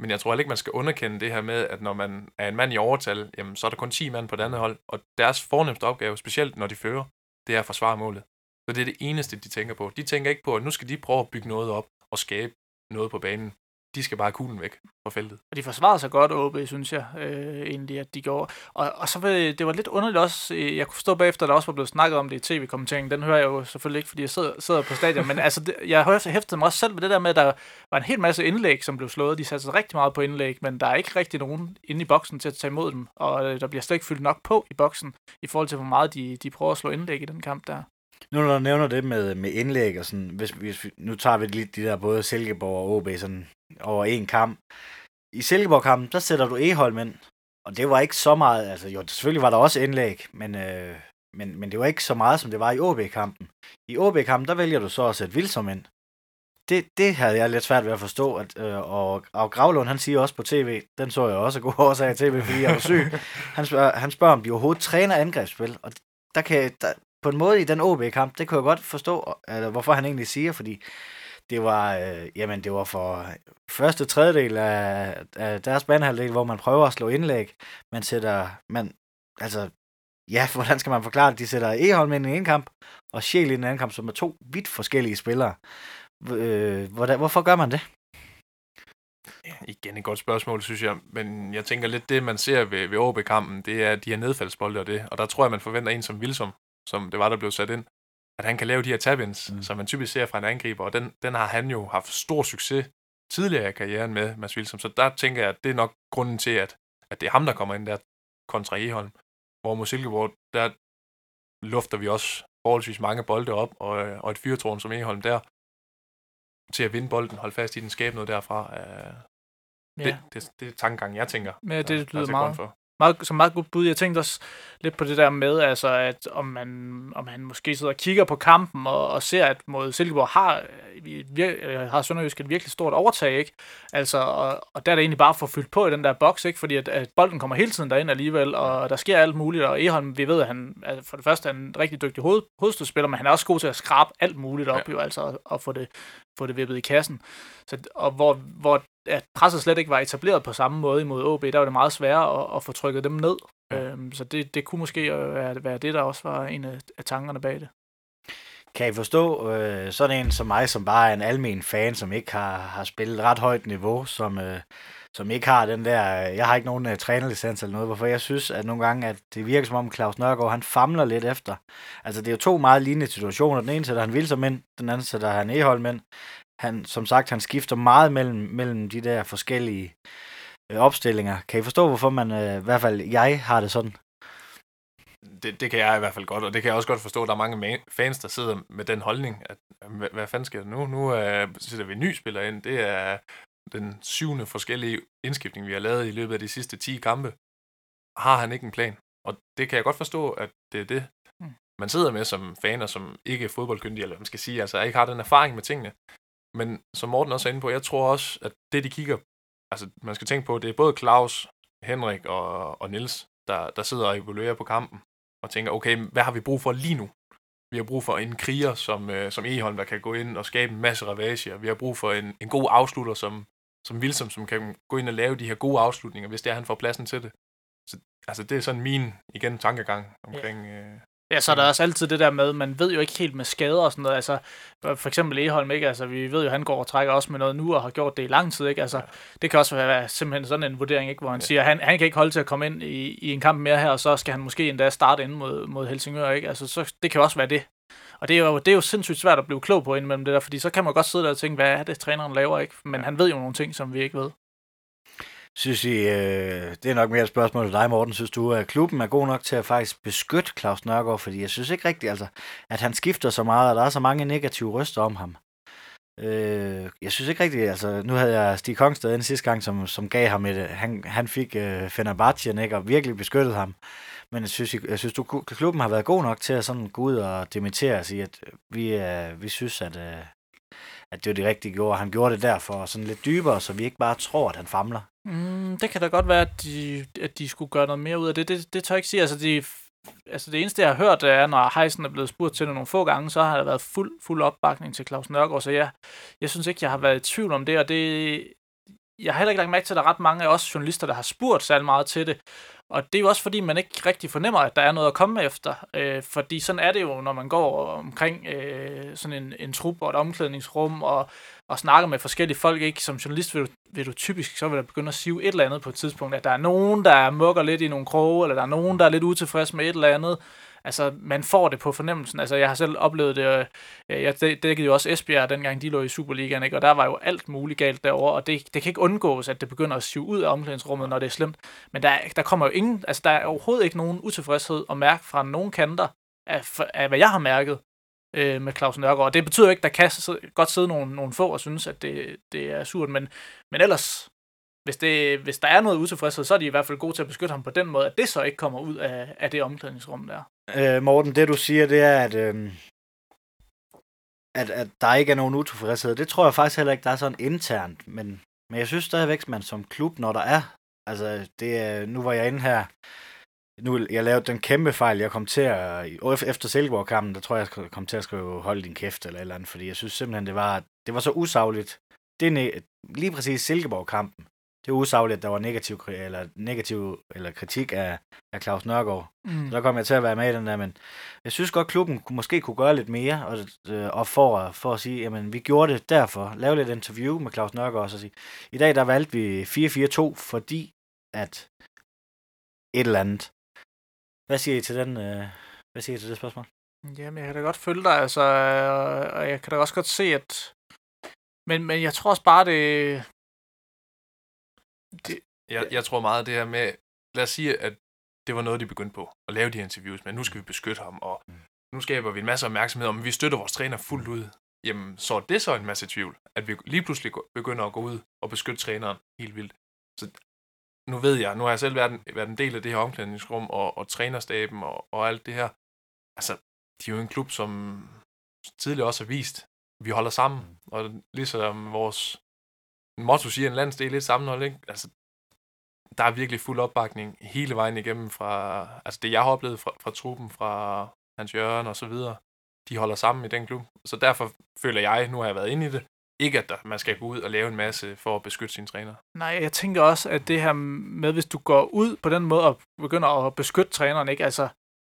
Men jeg tror heller ikke, man skal underkende det her med, at når man er en mand i overtal, jamen, så er der kun 10 mand på det andet hold, og deres fornemmeste opgave, specielt når de fører, det er at forsvare målet. Så det er det eneste, de tænker på. De tænker ikke på, at nu skal de prøve at bygge noget op og skabe noget på banen. De skal bare have kuglen væk fra feltet. Og de forsvarede sig godt, OB, synes jeg øh, egentlig, at de gjorde. Og, og så var det, var lidt underligt også, øh, jeg kunne forstå bagefter, at der også var blevet snakket om det i tv-kommenteringen. Den hører jeg jo selvfølgelig ikke, fordi jeg sidder, sidder på stadion. Men altså, det, jeg har hæftet mig også selv med det der med, at der var en hel masse indlæg, som blev slået. De satte sig rigtig meget på indlæg, men der er ikke rigtig nogen inde i boksen til at tage imod dem. Og øh, der bliver slet ikke fyldt nok på i boksen, i forhold til, hvor meget de, de prøver at slå indlæg i den kamp der. Nu når du nævner det med, med indlæg og sådan, hvis, hvis vi, nu tager vi lige de der både Silkeborg og OB sådan over en kamp. I Silkeborg-kampen, der sætter du Eholm ind, og det var ikke så meget, altså jo, selvfølgelig var der også indlæg, men, øh, men, men det var ikke så meget, som det var i OB-kampen. I OB-kampen, der vælger du så at sætte Vilsom ind. Det, det havde jeg lidt svært ved at forstå, at, øh, og, og Gravlund, han siger også på tv, den så jeg også af gode årsager i tv, fordi jeg var syg, *laughs* han spørger, han spørger om de overhovedet træner angrebsspil, og der kan, der, på en måde i den OB-kamp, det kunne jeg godt forstå, eller hvorfor han egentlig siger, fordi det var, øh, jamen det var for første tredjedel af, af deres banehalvdel, hvor man prøver at slå indlæg. Man sætter, man, altså, ja, *laughs* hvordan skal man forklare det? De sætter Eholm ind i en kamp, og Sjæl i en anden kamp, som er to vidt forskellige spillere. Øh, hvordan, hvorfor gør man det? Ja, igen et godt spørgsmål, synes jeg. Men jeg tænker lidt, det man ser ved, ved OB-kampen, det er de her nedfaldsbolde og det. Og der tror jeg, man forventer en som Vilsom, som det var, der blev sat ind, at han kan lave de her tabins, Mm. som man typisk ser fra en angriber. Og den, den har han jo haft stor succes tidligere i karrieren med, Mads Vilsom. Så der tænker jeg, at det er nok grunden til, at, at det er ham, der kommer ind der kontra Eholm. Hvor mod Silkeborg, der lufter vi også forholdsvis mange bolde op, og, og et fyrtårn som Eholm der, til at vinde bolden, holde fast i den, skabe noget derfra. Øh, Ja. det, det, det er tankegangen, jeg tænker. Men det der- der er lyder til meget, For. Meget, som meget godt bud. Jeg tænkte også lidt på det der med, altså, at om man, om han måske sidder og kigger på kampen og, og ser, at mod Silkeborg har, vir, har Sønderjysk et virkelig stort overtag, ikke? Altså, og, og der er det egentlig bare for at fylde på i den der boks, ikke? Fordi at, at bolden kommer hele tiden derind alligevel, og der sker alt muligt, og Eholm, vi ved, at han, altså for det første er en rigtig dygtig hoved, hovedstødspiller, men han er også god til at skrabe alt muligt op, ja. jo, altså, og få det, få det vippet i kassen. Så, og hvor, hvor at presset slet ikke var etableret på samme måde imod OB, der var det meget sværere at, at få trykket dem ned. Ja. Øhm, så det, det kunne måske øh, være, være det, der også var en af, af tankerne bag det. Kan I forstå øh, sådan en som mig, som bare er en almen fan, som ikke har, har spillet ret højt niveau, som, øh, som ikke har den der, jeg har ikke nogen uh, trænerlicens eller noget, hvorfor jeg synes, at nogle gange, at det virker som om Claus Nørgaard, han famler lidt efter. Altså det er jo to meget lignende situationer. Den ene sætter han Vilser ind, den anden sætter han Eholm ind. Han, som sagt, han skifter meget mellem, mellem de der forskellige øh, opstillinger. Kan I forstå, hvorfor man, øh, i hvert fald jeg, har det sådan? Det, det kan jeg i hvert fald godt, og det kan jeg også godt forstå, at der er mange fans, der sidder med den holdning, at hvad, hvad fanden sker der nu? Nu øh, sætter vi en ny spiller ind. Det er den syvende forskellige indskiftning, vi har lavet i løbet af de sidste 10 kampe. Har han ikke en plan? Og det kan jeg godt forstå, at det er det, mm. man sidder med som faner, som ikke er fodboldkyndige, eller man skal sige, altså ikke har den erfaring med tingene. Men som Morten også er inde på, jeg tror også, at det de kigger, altså man skal tænke på, det er både Claus, Henrik og, og Nils, der, der sidder og evaluerer på kampen, og tænker, okay, hvad har vi brug for lige nu? Vi har brug for en kriger, som, øh, som Eholm, der kan gå ind og skabe en masse ravager. Vi har brug for en, en god afslutter, som, som Wilson, som kan gå ind og lave de her gode afslutninger, hvis det er, han får pladsen til det. Så, altså, det er sådan min, igen, tankegang omkring, ja. øh, Ja, så er der også altid det der med, man ved jo ikke helt med skader og sådan noget. Altså, for eksempel Eholm, ikke? Altså, vi ved jo, han går og trækker også med noget nu og har gjort det i lang tid, ikke? Altså, ja. det kan også være simpelthen sådan en vurdering, ikke? Hvor han ja. siger, han, han kan ikke holde til at komme ind i, i en kamp mere her, og så skal han måske endda starte ind mod, mod Helsingør, ikke? Altså, så, det kan også være det. Og det er, jo, det er jo sindssygt svært at blive klog på indimellem det der, fordi så kan man godt sidde der og tænke, hvad er det, træneren laver, ikke? Men ja. han ved jo nogle ting, som vi ikke ved. Synes I, øh, det er nok mere et spørgsmål til dig, Morten, synes du, at klubben er god nok til at faktisk beskytte Claus Nørgaard? Fordi jeg synes ikke rigtigt, altså, at han skifter så meget, og der er så mange negative røster om ham. Øh, jeg synes ikke rigtigt, altså, nu havde jeg Stig Kongsted den sidste gang, som, som gav ham et, han, han fik øh, Fenerbahce, ikke, og virkelig beskyttede ham. Men jeg synes, jeg, jeg synes du, klubben har været god nok til at sådan gå ud og demittere og sige, at vi, øh, vi synes, at, øh, at det var det rigtige gjorde. Han gjorde det derfor sådan lidt dybere, så vi ikke bare tror, at han famler. Mm, det kan da godt være, at de, at de skulle gøre noget mere ud af det. Det, det tør jeg ikke sige. Altså, de, altså det eneste, jeg har hørt, er, når Heisen er blevet spurgt til det nogle få gange, så har der været fuld, fuld opbakning til Claus Nørgaard. Så jeg, jeg synes ikke, jeg har været i tvivl om det, og det, jeg har heller ikke lagt mærke til, at der er ret mange af os journalister, der har spurgt særlig meget til det. Og det er jo også fordi, man ikke rigtig fornemmer, at der er noget at komme efter. Øh, fordi sådan er det jo, når man går omkring øh, sådan en, en trup og et omklædningsrum og, og snakker med forskellige folk. Ikke? Som journalist vil du, vil du typisk så vil der begynde at sive et eller andet på et tidspunkt. At der er nogen, der mukker lidt i nogle kroge, eller der er nogen, der er lidt utilfreds med et eller andet. Altså, man får det på fornemmelsen. Altså, jeg har selv oplevet det. Øh, jeg dækkede jo også Esbjerg, dengang de lå i Superligaen, ikke? og der var jo alt muligt galt derovre, og det, det kan ikke undgås, at det begynder at sive ud af omklædningsrummet, når det er slemt. Men der, der kommer jo ingen, altså, der er overhovedet ikke nogen utilfredshed at mærke fra nogen kanter, af, af hvad jeg har mærket øh, med Claus Nørgaard. Og det betyder jo ikke, at der kan godt sidde nogle, nogle få og synes, at det, det er surt, men, men ellers, hvis, det, hvis der er noget utilfredshed, så er de i hvert fald gode til at beskytte ham på den måde, at det så ikke kommer ud af, af det omklædningsrum der. Øh, Morten, det du siger, det er, at, øh, at, at der ikke er nogen utilfredshed. Det tror jeg faktisk heller ikke, der er sådan internt, men, men jeg synes stadigvæk, man som klub, når der er, altså det, nu var jeg inde her, nu jeg lavede den kæmpe fejl, jeg kom til at, efter Silkeborg-kampen, der tror jeg, jeg kom til at skrive, hold din kæft eller et eller andet, fordi jeg synes simpelthen, det var, det var så usagligt. Det lige præcis Silkeborg-kampen det er usagligt, at der var negativ, eller, negativ eller kritik af, af Claus Nørgaard. Mm. Så der kom jeg til at være med i den der, men jeg synes godt, klubben måske kunne gøre lidt mere, og, øh, og for, for at sige, jamen vi gjorde det derfor, lave lidt interview med Claus Nørgaard, og så sige, i dag der valgte vi 4-4-2, fordi at et eller andet. Hvad siger I til den, øh, hvad siger I til det spørgsmål? Jamen, jeg kan da godt følge dig, altså, og jeg kan da også godt se, at men, men jeg tror også bare, det, det, jeg, jeg tror meget det her med, lad os sige, at det var noget, de begyndte på, at lave de her interviews, men nu skal vi beskytte ham, og mm. nu skaber vi en masse opmærksomhed om, at vi støtter vores træner fuldt ud. Jamen, så er det så en masse tvivl, at vi lige pludselig begynder at gå ud og beskytte træneren helt vildt. Så nu ved jeg, nu har jeg selv været en, været en del af det her omklædningsrum og, og trænerstaben og, og alt det her. Altså, de er jo en klub, som tidligere også har vist, vi holder sammen. Og ligesom vores motto siger, en landsdel lidt sammenhold, ikke? Altså, der er virkelig fuld opbakning hele vejen igennem fra, altså det jeg har oplevet fra, fra truppen, fra Hans Jørgen og så videre. De holder sammen i den klub. Så derfor føler jeg, nu har jeg været inde i det, ikke at der, man skal gå ud og lave en masse for at beskytte sine træner. Nej, jeg tænker også, at det her med, hvis du går ud på den måde og begynder at beskytte træneren, ikke? Altså,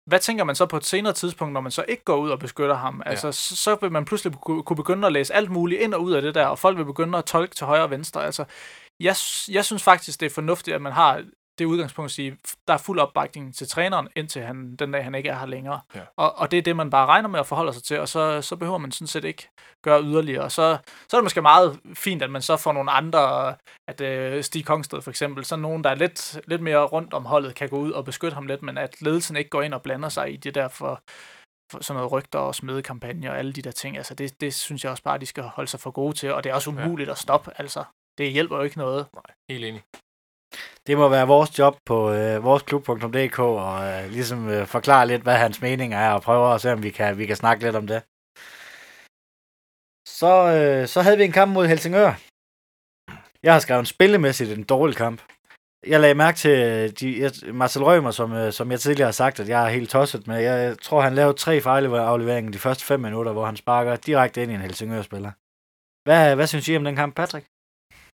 hvad tænker man så på et senere tidspunkt, når man så ikke går ud og beskytter ham? Ja. Altså, så, så vil man pludselig kunne begynde at læse alt muligt ind og ud af det der, og folk vil begynde at tolke til højre og venstre. Altså, jeg, jeg synes faktisk, det er fornuftigt, at man har det udgangspunkt at sige, der er fuld opbakning til træneren, indtil han, den dag han ikke er her længere. Ja. Og, og det er det, man bare regner med at forholde sig til, og så, så behøver man sådan set ikke gøre yderligere. Så, så er det måske meget fint, at man så får nogle andre, at uh, Stig Kongsted for eksempel, så nogen, der er lidt, lidt mere rundt om holdet, kan gå ud og beskytte ham lidt, men at ledelsen ikke går ind og blander sig i det der for, for sådan noget rygter og smedekampagner og alle de der ting. Altså det, det synes jeg også bare, de skal holde sig for gode til, og det er også umuligt ja. at stoppe. Altså, det hjælper jo ikke noget. Nej, helt enig det må være vores job på øh, voresklub.dk og øh, ligesom øh, forklare lidt, hvad hans mening er, og prøve at se, om vi kan, vi kan snakke lidt om det. Så, øh, så havde vi en kamp mod Helsingør. Jeg har skrevet spillemæssigt en dårlig kamp. Jeg lagde mærke til øh, de, jeg, Marcel Rømer, som, øh, som jeg tidligere har sagt, at jeg er helt tosset med. Jeg tror, han lavede tre fejlafleveringer de første fem minutter, hvor han sparker direkte ind i en Helsingør-spiller. Hvad, hvad synes I om den kamp, Patrick?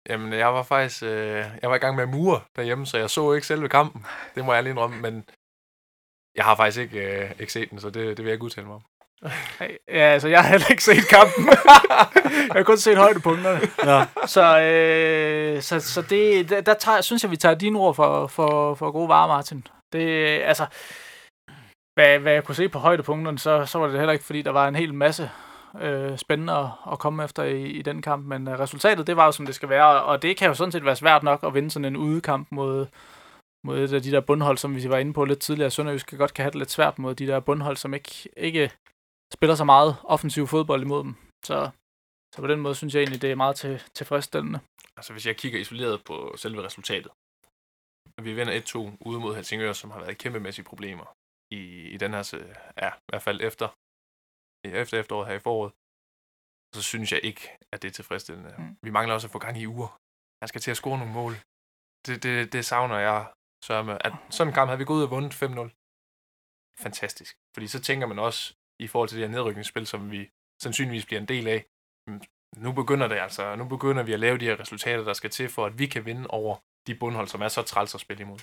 Jamen, jeg var faktisk øh, jeg var i gang med mure derhjemme, så jeg så ikke selve kampen. Det må jeg lige indrømme, men jeg har faktisk ikke, øh, ikke set den, så det, det vil jeg ikke udtale mig om. Ja, altså, jeg har heller ikke set kampen. *laughs* jeg har kun set højdepunkterne. Ja. Så, øh, så, så det, der, der tager, synes jeg, vi tager dine ord for, for, for gode varer, Martin. Det, altså, hvad, hvad jeg kunne se på højdepunkterne, så, så var det heller ikke, fordi der var en hel masse øh, spændende at, at komme efter i, i den kamp, men øh, resultatet, det var jo som det skal være, og det kan jo sådan set være svært nok at vinde sådan en udekamp mod, mod et af de der bundhold, som vi var inde på lidt tidligere. Sønderjysk godt kan have det lidt svært mod de der bundhold, som ikke, ikke spiller så meget offensiv fodbold imod dem. Så, så på den måde synes jeg egentlig, det er meget til, tilfredsstillende. Altså hvis jeg kigger isoleret på selve resultatet. Vi vinder 1-2 ude mod Helsingør, som har været kæmpemæssige problemer i, i den her, ja, i hvert fald efter efter efteråret her i foråret, så synes jeg ikke, at det er tilfredsstillende. Mm. Vi mangler også at få gang i uger. Han skal til at score nogle mål. Det, det, det savner jeg med. At sådan en kamp havde vi gået ud og vundet 5-0. Fantastisk. Fordi så tænker man også, i forhold til det her nedrykningsspil, som vi sandsynligvis bliver en del af, mm, nu begynder det altså, nu begynder vi at lave de her resultater, der skal til for, at vi kan vinde over de bundhold, som er så træls at spille imod.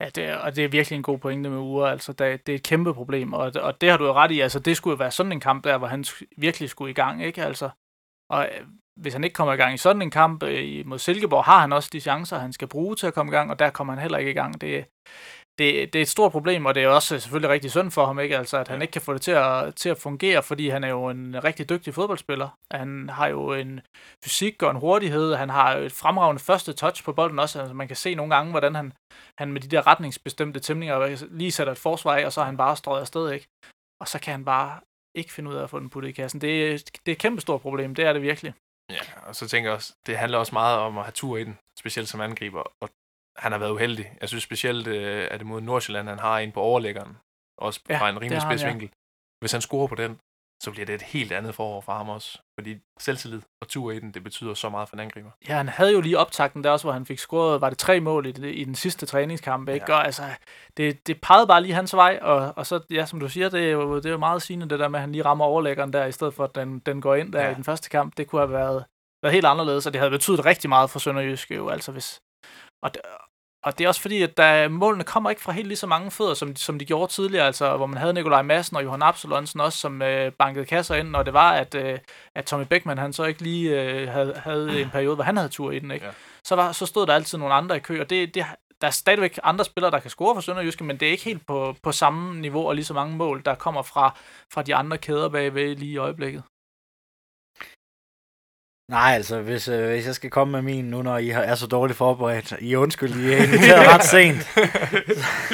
Ja, det er, og det er virkelig en god pointe med uger. Altså, det, det er et kæmpe problem, og, og det har du jo ret i. Altså, det skulle være sådan en kamp der, hvor han virkelig skulle i gang, ikke? Altså, og øh, hvis han ikke kommer i gang i sådan en kamp øh, mod Silkeborg, har han også de chancer, han skal bruge til at komme i gang, og der kommer han heller ikke i gang. Det, det, det er et stort problem, og det er også selvfølgelig rigtig synd for ham, ikke? Altså, at han ikke kan få det til at, til at fungere, fordi han er jo en rigtig dygtig fodboldspiller. Han har jo en fysik og en hurtighed, han har et fremragende første touch på bolden også, altså, man kan se nogle gange, hvordan han, han med de der retningsbestemte tæmninger lige sætter et forsvar af, og så er han bare strøget afsted, ikke? Og så kan han bare ikke finde ud af at få den puttet i kassen. Det, er, det er et kæmpe stort problem, det er det virkelig. Ja, og så tænker jeg også, det handler også meget om at have tur i den, specielt som angriber, og han har været uheldig. Jeg synes specielt, øh, at det mod Nordsjælland, han har en på overlæggeren, også ja, fra en rimelig spidsvinkel. Ja. Hvis han scorer på den, så bliver det et helt andet forår for ham også. Fordi selvtillid og tur i den, det betyder så meget for en angriber. Ja, han havde jo lige optakten der også, hvor han fik scoret, var det tre mål i, det, i den sidste træningskamp, ikke? Ja. Og altså, det, det pegede bare lige hans vej, og, og så, ja, som du siger, det er, jo, det er jo meget sigende, det der med, at han lige rammer overlæggeren der, i stedet for, at den, den går ind der ja. i den første kamp. Det kunne have været, været helt anderledes, og det havde betydet rigtig meget for Sønderjyske jo, altså hvis... Og, og det er også fordi, at der, målene kommer ikke fra helt lige så mange fødder, som, som de gjorde tidligere, altså hvor man havde Nikolaj Madsen og Johan Absalonsen også, som øh, bankede kasser ind, når det var, at, øh, at Tommy Beckmann han så ikke lige øh, havde, havde en periode, hvor han havde tur i den, ikke? Ja. Så, var, så stod der altid nogle andre i kø, og det, det, der er stadigvæk andre spillere, der kan score for Sønderjyske, men det er ikke helt på, på samme niveau og lige så mange mål, der kommer fra, fra de andre kæder bagved lige i øjeblikket. Nej, altså, hvis, øh, hvis jeg skal komme med min nu, når I er så dårligt forberedt. I undskyld, I er inviteret ret sent.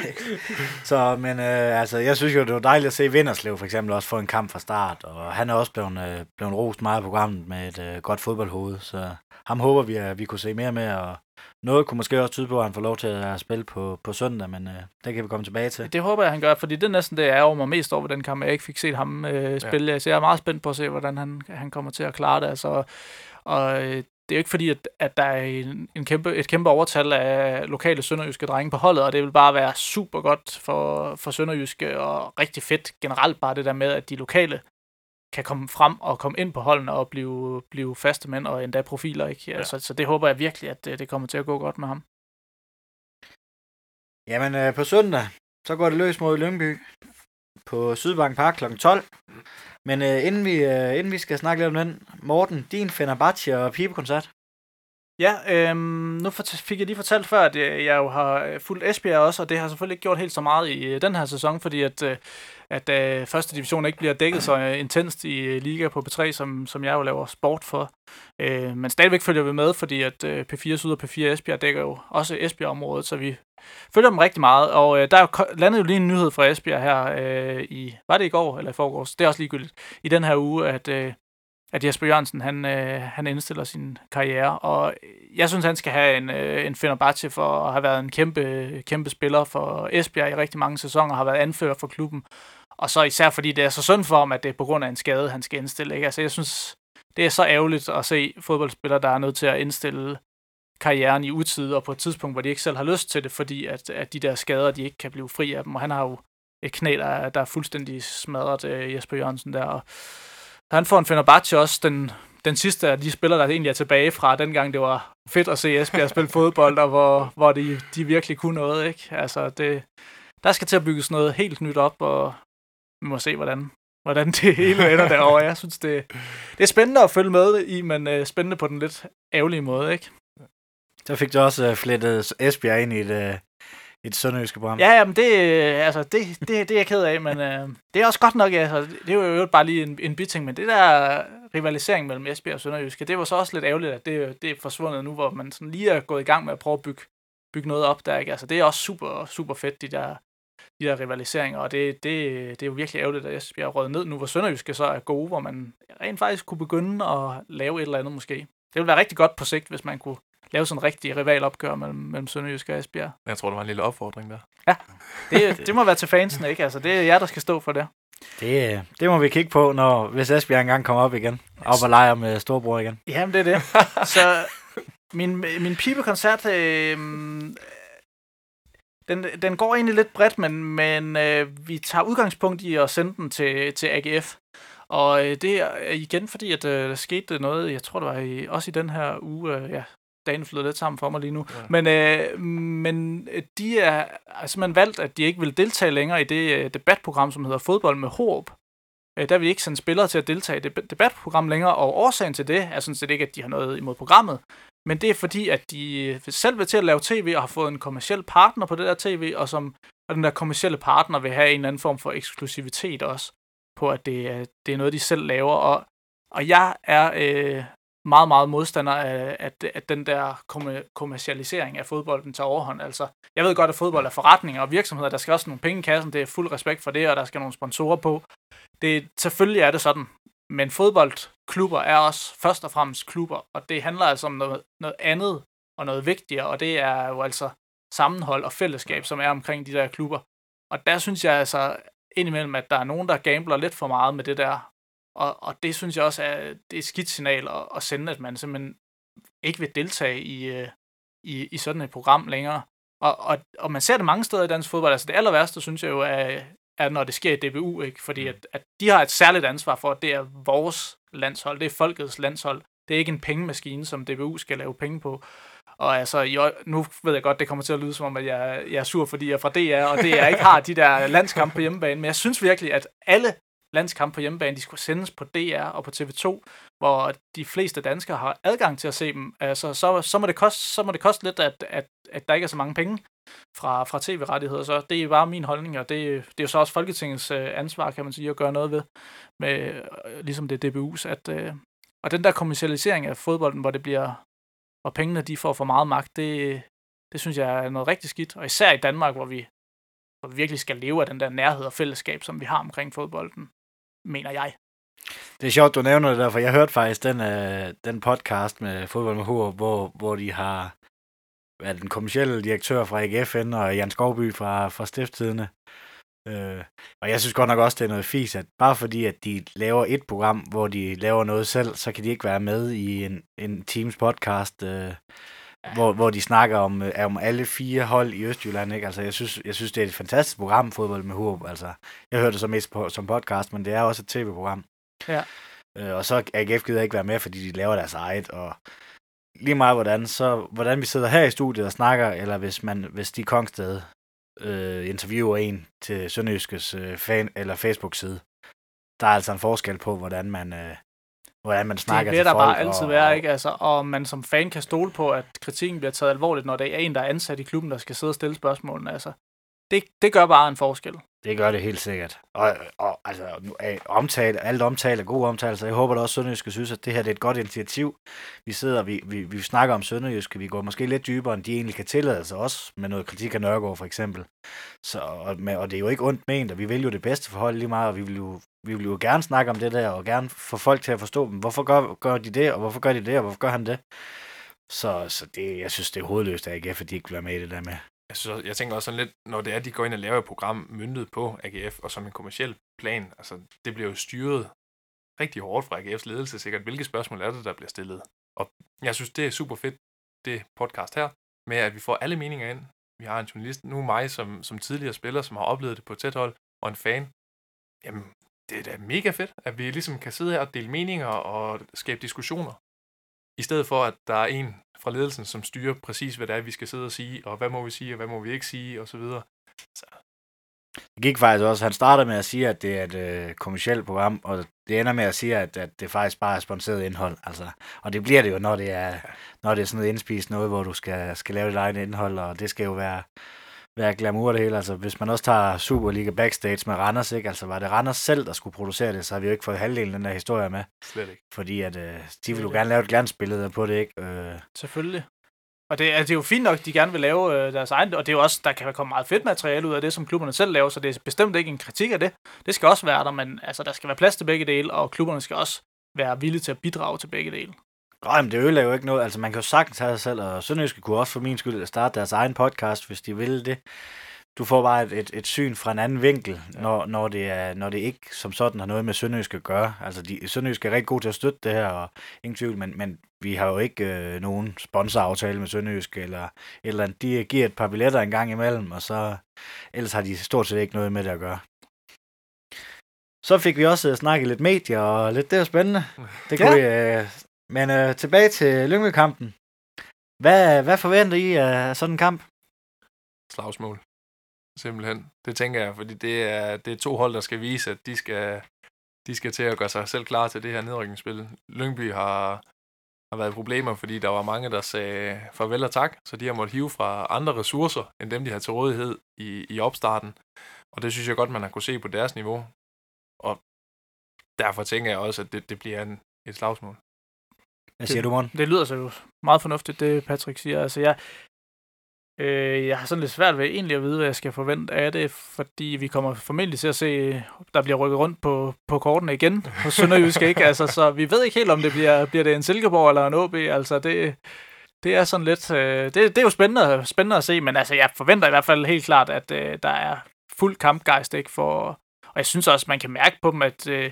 *laughs* så, men øh, altså, jeg synes jo, det var dejligt at se Vinderslev for eksempel også få en kamp fra start. Og han er også blevet, øh, blevet rost meget af programmet med et øh, godt fodboldhoved. Så ham håber vi, at vi kunne se mere med. Og noget kunne måske også tyde på, at han får lov til at spille på, på søndag, men øh, det kan vi komme tilbage til. Det håber jeg, han gør, fordi det er næsten det, jeg ærger mig mest over den kamp, jeg ikke fik set ham øh, spille. Ja. Så jeg er meget spændt på at se, hvordan han, han kommer til at klare det. Altså, og øh, det er jo ikke fordi, at, at der er en, en kæmpe, et kæmpe overtal af lokale sønderjyske drenge på holdet, og det vil bare være super godt for, for sønderjyske, og rigtig fedt generelt bare det der med, at de lokale kan komme frem og komme ind på holdene og blive, blive faste mænd og endda profiler. Ikke? Ja. Så, så det håber jeg virkelig, at det, det kommer til at gå godt med ham. Jamen øh, på søndag, så går det løs mod Lyngby på Sydbank Park kl. 12. Men øh, inden, vi, øh, inden vi skal snakke lidt om den, Morten, din Fenerbahce og pibekoncert. Ja, øhm, nu fik jeg lige fortalt før, at øh, jeg jo har øh, fulgt Esbjerg også, og det har selvfølgelig ikke gjort helt så meget i øh, den her sæson, fordi at, at, at første division ikke bliver dækket så intenst i Liga på P3, som, som jeg jo laver sport for. Øh, men stadigvæk følger vi med, fordi at P4 Syd og P4 Esbjerg dækker jo også Esbjerg-området, så vi følger dem rigtig meget. Og øh, der er jo landet jo lige en nyhed fra Esbjerg her øh, i, var det i går eller i forgårs? Det er også ligegyldigt. I den her uge, at øh, at Jesper Jørgensen, han, øh, han indstiller sin karriere, og jeg synes, han skal have en, øh, en Fenerbahce for at have været en kæmpe, kæmpe spiller for Esbjerg i rigtig mange sæsoner, har været anfører for klubben, og så især fordi det er så synd for ham, at det er på grund af en skade, han skal indstille. Ikke? Altså, jeg synes, det er så ærgerligt at se fodboldspillere, der er nødt til at indstille karrieren i utide, og på et tidspunkt, hvor de ikke selv har lyst til det, fordi at, at de der skader, de ikke kan blive fri af dem, og han har jo et knæ, der, der er fuldstændig smadret, øh, Jesper Jørgensen der, og han får en Fenerbahce også, den, den sidste af de spillere, der egentlig er tilbage fra dengang, det var fedt at se Esbjerg *laughs* spille fodbold, og hvor, hvor de, de virkelig kunne noget. Ikke? Altså, det, der skal til at bygges noget helt nyt op, og vi må se, hvordan, hvordan det *laughs* hele ender derovre. Jeg synes, det, det er spændende at følge med i, men uh, spændende på den lidt ærgerlige måde. ikke? Så fik du også uh, flettet Esbjerg ind i et, uh, et sønderjyske program. Ja, jamen det, øh, altså, det, det, det er jeg ked af, men øh, det er også godt nok, altså, det er jo bare lige en, en biting, men det der rivalisering mellem Esbjerg og Sønderjyske, det var så også lidt ærgerligt, at det, det er forsvundet nu, hvor man sådan lige er gået i gang med at prøve at bygge, bygge noget op der, ikke? Altså, det er også super, super fedt, de der, de der rivaliseringer, og det, det, det er jo virkelig ærgerligt, at Esbjerg er røget ned nu, hvor Sønderjyske så er gode, hvor man rent faktisk kunne begynde at lave et eller andet måske. Det ville være rigtig godt på sigt, hvis man kunne lave sådan en rigtig rivalopgør mellem, mellem Sønderjysk og Esbjerg. Jeg tror, det var en lille opfordring der. Ja, det, *laughs* det må være til fansen, ikke? Altså, det er jer, der skal stå for det. Det, det må vi kigge på, når, hvis Esbjerg engang kommer op igen. Op og leger med storbror igen. Jamen, det er det. *laughs* Så min, min pibekoncert, øh, den, den går egentlig lidt bredt, men, men øh, vi tager udgangspunkt i at sende den til, til AGF. Og øh, det er igen fordi, at øh, der skete noget, jeg tror det var i, også i den her uge, øh, ja, dagen flyder lidt sammen for mig lige nu. Ja. Men, øh, men øh, de er simpelthen valgt, at de ikke vil deltage længere i det øh, debatprogram, som hedder Fodbold med Håb. Øh, der vil ikke sende spillere til at deltage i det debatprogram længere, og årsagen til det er sådan set ikke, at de har noget imod programmet, men det er fordi, at de selv vil til at lave tv og har fået en kommersiel partner på det der tv, og som og den der kommersielle partner vil have en eller anden form for eksklusivitet også, på at det er, det er noget, de selv laver. Og, og jeg er øh, meget, meget modstander af, at, at den der kommercialisering af fodbolden tager overhånd. Altså, jeg ved godt, at fodbold er forretninger og virksomheder, der skal også nogle penge i kassen, det er fuld respekt for det, og der skal nogle sponsorer på. Det, selvfølgelig er det sådan, men fodboldklubber er også først og fremmest klubber, og det handler altså om noget, noget andet og noget vigtigere, og det er jo altså sammenhold og fællesskab, som er omkring de der klubber. Og der synes jeg altså indimellem, at der er nogen, der gambler lidt for meget med det der, og, og det synes jeg også er, det er et skidt signal at, at sende, at man simpelthen ikke vil deltage i, øh, i, i sådan et program længere. Og, og, og man ser det mange steder i dansk fodbold. Altså det aller værste, synes jeg jo, er, er når det sker i DBU, ikke? fordi mm. at, at de har et særligt ansvar for, at det er vores landshold, det er folkets landshold. Det er ikke en pengemaskine, som DBU skal lave penge på. Og altså, jeg, nu ved jeg godt, det kommer til at lyde som om, at jeg, jeg er sur, fordi jeg er fra DR, og det jeg ikke har de der landskampe på hjemmebane. Men jeg synes virkelig, at alle landskamp på hjemmebane, de skulle sendes på DR og på TV2, hvor de fleste danskere har adgang til at se dem. Altså, så, så, må, det koste, så må det koste lidt, at, at, at der ikke er så mange penge fra, fra tv-rettigheder. Så det er bare min holdning, og det, det er jo så også Folketingets øh, ansvar, kan man sige, at gøre noget ved, med, øh, ligesom det DBU's. At, øh, og den der kommercialisering af fodbolden, hvor det bliver, hvor pengene de får for meget magt, det, det synes jeg er noget rigtig skidt. Og især i Danmark, hvor vi, hvor vi virkelig skal leve af den der nærhed og fællesskab, som vi har omkring fodbolden mener jeg. Det er sjovt, du nævner det der, for jeg hørte faktisk den, øh, den podcast med Fodbold med H, hvor, hvor de har hvad er det, den kommercielle direktør fra AGFN og Jan Skovby fra, fra Stifttidene. Øh, og jeg synes godt nok også, det er noget fis, at bare fordi, at de laver et program, hvor de laver noget selv, så kan de ikke være med i en, en Teams podcast, øh, hvor, hvor de snakker om, øh, om alle fire hold i Østjylland. Ikke? Altså, jeg, synes, jeg synes, det er et fantastisk program, Fodbold med Hurup. Altså, jeg hørte det så mest på, som podcast, men det er også et tv-program. Ja. Øh, og så AGF gider ikke være med, fordi de laver deres eget, og lige meget hvordan, så hvordan vi sidder her i studiet og snakker, eller hvis, man, hvis de Kongsted øh, interviewer en til Sønderjyskes øh, fan, eller Facebook-side, der er altså en forskel på, hvordan man, øh, hvordan man snakker det vil der folk. bare altid og, være, ikke? Altså, og man som fan kan stole på, at kritikken bliver taget alvorligt, når det er en, der er ansat i klubben, der skal sidde og stille spørgsmålene. Altså, det, det gør bare en forskel. Det gør det helt sikkert. Og, og altså, nu omtale, alt omtale er god omtale, så jeg håber da også, at Sønderjyske synes, at det her det er et godt initiativ. Vi sidder, vi, vi, vi snakker om Sønderjyske, vi går måske lidt dybere, end de egentlig kan tillade sig også, med noget kritik af Nørgaard for eksempel. Så, og, og det er jo ikke ondt ment, og vi vil jo det bedste for holdet lige meget, og vi vil jo, vi vil jo gerne snakke om det der, og gerne få folk til at forstå dem. Hvorfor gør, gør de det, og hvorfor gør de det, og hvorfor gør han det? Så, så det, jeg synes, det er hovedløst af AGF, at de ikke vil være med i det der med. Jeg, synes, jeg tænker også sådan lidt, når det er, at de går ind og laver et program myndet på AGF, og som en kommersiel plan, altså det bliver jo styret rigtig hårdt fra AGF's ledelse sikkert. Hvilke spørgsmål er det, der bliver stillet? Og jeg synes, det er super fedt, det podcast her, med at vi får alle meninger ind. Vi har en journalist, nu mig som, som tidligere spiller, som har oplevet det på tæt hold, og en fan. Jamen, det er da mega fedt, at vi ligesom kan sidde her og dele meninger og skabe diskussioner. I stedet for, at der er en fra ledelsen, som styrer præcis, hvad det er, vi skal sidde og sige, og hvad må vi sige, og hvad må vi ikke sige, og så videre. Det gik faktisk også, han starter med at sige, at det er et øh, kommersielt program, og det ender med at sige, at, at det faktisk bare er sponsoreret indhold. Altså, og det bliver det jo, når det er, når det er sådan noget indspist noget, hvor du skal, skal lave dit eget indhold, og det skal jo være, være glamour det hele. Altså, hvis man også tager Superliga Backstage med Randers, ikke? Altså, var det Randers selv, der skulle producere det, så har vi jo ikke fået halvdelen af den der historie med. Slet ikke. Fordi at, øh, de vil jo gerne lave et glansbillede på det, ikke? Øh, Selvfølgelig. Og det, er, det er jo fint nok, at de gerne vil lave øh, deres egen, og det er jo også, der kan komme meget fedt materiale ud af det, som klubberne selv laver, så det er bestemt ikke en kritik af det. Det skal også være der, men altså, der skal være plads til begge dele, og klubberne skal også være villige til at bidrage til begge dele. Nej, men det ødelægger jo ikke noget. Altså, man kan jo sagtens have sig selv, og Sønderjyske kunne også for min skyld starte deres egen podcast, hvis de ville det. Du får bare et, et, et syn fra en anden vinkel, ja. når, når, det er, når det ikke som sådan har noget med Sønderjyske at gøre. Altså, de, Sønderjyske er rigtig gode til at støtte det her, og ingen tvivl, men, men vi har jo ikke øh, nogen sponsoraftale med Sønderjyske, eller eller. De giver et par billetter en gang imellem, og så ellers har de stort set ikke noget med det at gøre. Så fik vi også øh, snakket lidt medier, og lidt det er spændende. Det kunne ja. vi, øh, men øh, tilbage til Lyngby-kampen. Hvad, hvad forventer I af sådan en kamp? Slagsmål. Simpelthen. Det tænker jeg, fordi det er, det er to hold, der skal vise, at de skal, de skal til at gøre sig selv klar til det her nedrykningsspil. Lyngby har, har været i problemer, fordi der var mange, der sagde farvel og tak, så de har måttet hive fra andre ressourcer, end dem, de har til rådighed i, i opstarten. Og det synes jeg godt, man har kunne se på deres niveau. Og derfor tænker jeg også, at det, det bliver en, et slagsmål. Hvad siger du, Morten? Det lyder så jo meget fornuftigt, det Patrick siger. Altså, jeg, øh, jeg har sådan lidt svært ved egentlig at vide, hvad jeg skal forvente af det, fordi vi kommer formentlig til at se, der bliver rykket rundt på, på kortene igen hos Sønderjysk, ikke? Altså, så vi ved ikke helt, om det bliver, bliver det en Silkeborg eller en OB. Altså, det, det er sådan lidt... Øh, det, det er jo spændende, spændende at se, men altså, jeg forventer i hvert fald helt klart, at øh, der er fuld kampgejst, ikke? For, og jeg synes også, man kan mærke på dem, at... Øh,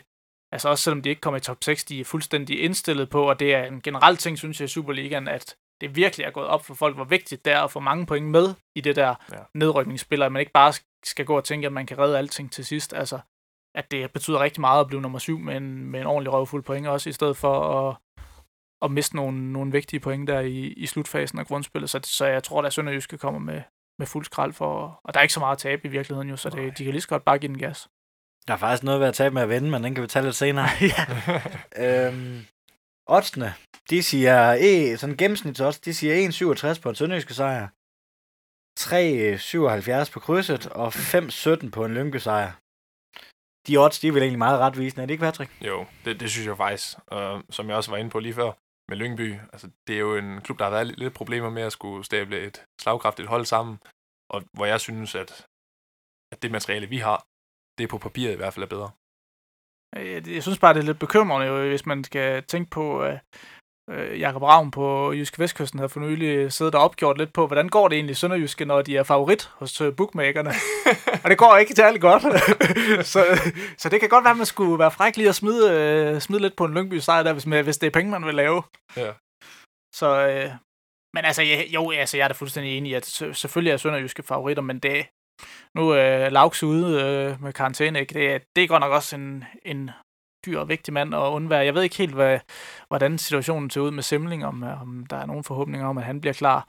Altså også selvom de ikke kommer i top 6, de er fuldstændig indstillet på, og det er en generel ting, synes jeg, i Superligaen, at det virkelig er gået op for folk, hvor vigtigt det er at få mange point med i det der Ja. nedrykningsspil, at man ikke bare skal gå og tænke, at man kan redde alting til sidst. Altså, at det betyder rigtig meget at blive nummer syv med en, med en ordentlig røvfuld point også, i stedet for at, at miste nogle, nogle vigtige point der i, i slutfasen af grundspillet. Så, så jeg tror, at Sønderjyske kommer med, med fuld skrald for, og der er ikke så meget at tabe i virkeligheden jo, så det, de kan lige så godt bare give den gas. Der er faktisk noget ved at tabe med at vinde, men den kan vi tage lidt senere. *laughs* ja. øhm, oddsene, de siger, e, sådan gennemsnitsodds, de siger 1,67 på en sønderjyske sejr, 3,77 på krydset og 5,17 på en Lyngby sejr. De odds, de er vel egentlig meget retvisende, er det ikke, Patrick? Jo, det, det synes jeg faktisk. Og som jeg også var inde på lige før med Lyngby, altså det er jo en klub, der har været lidt, lidt problemer med at skulle stable et slagkraftigt hold sammen, og hvor jeg synes, at, at det materiale, vi har, det på papiret i hvert fald er bedre. Øh, Jeg synes bare, det er lidt bekymrende, hvis man skal tænke på, øh, øh, Jakob Ravn på Jyske Vestkysten havde for nylig siddet og opgjort lidt på, hvordan går det egentlig i Sønderjyske, når de er favorit hos øh, bookmakerne. og det går ikke særlig godt. *laughs* så, så det kan godt være, at man skulle være fræk lige at smide, smide lidt på en Lyngby sejr der, hvis, hvis det er penge, man vil lave. Ja. Så, øh, men altså, jo, altså, jeg er da fuldstændig enig i, at selvfølgelig er Sønderjyske favoritter, men det, nu er øh, Laux ude øh, med karantæne, ikke? Det, det er godt nok også en, en dyr og vigtig mand at undvære. Jeg ved ikke helt, hvad, hvordan situationen ser ud med Simling, om, om der er nogen forhåbninger om, at han bliver klar.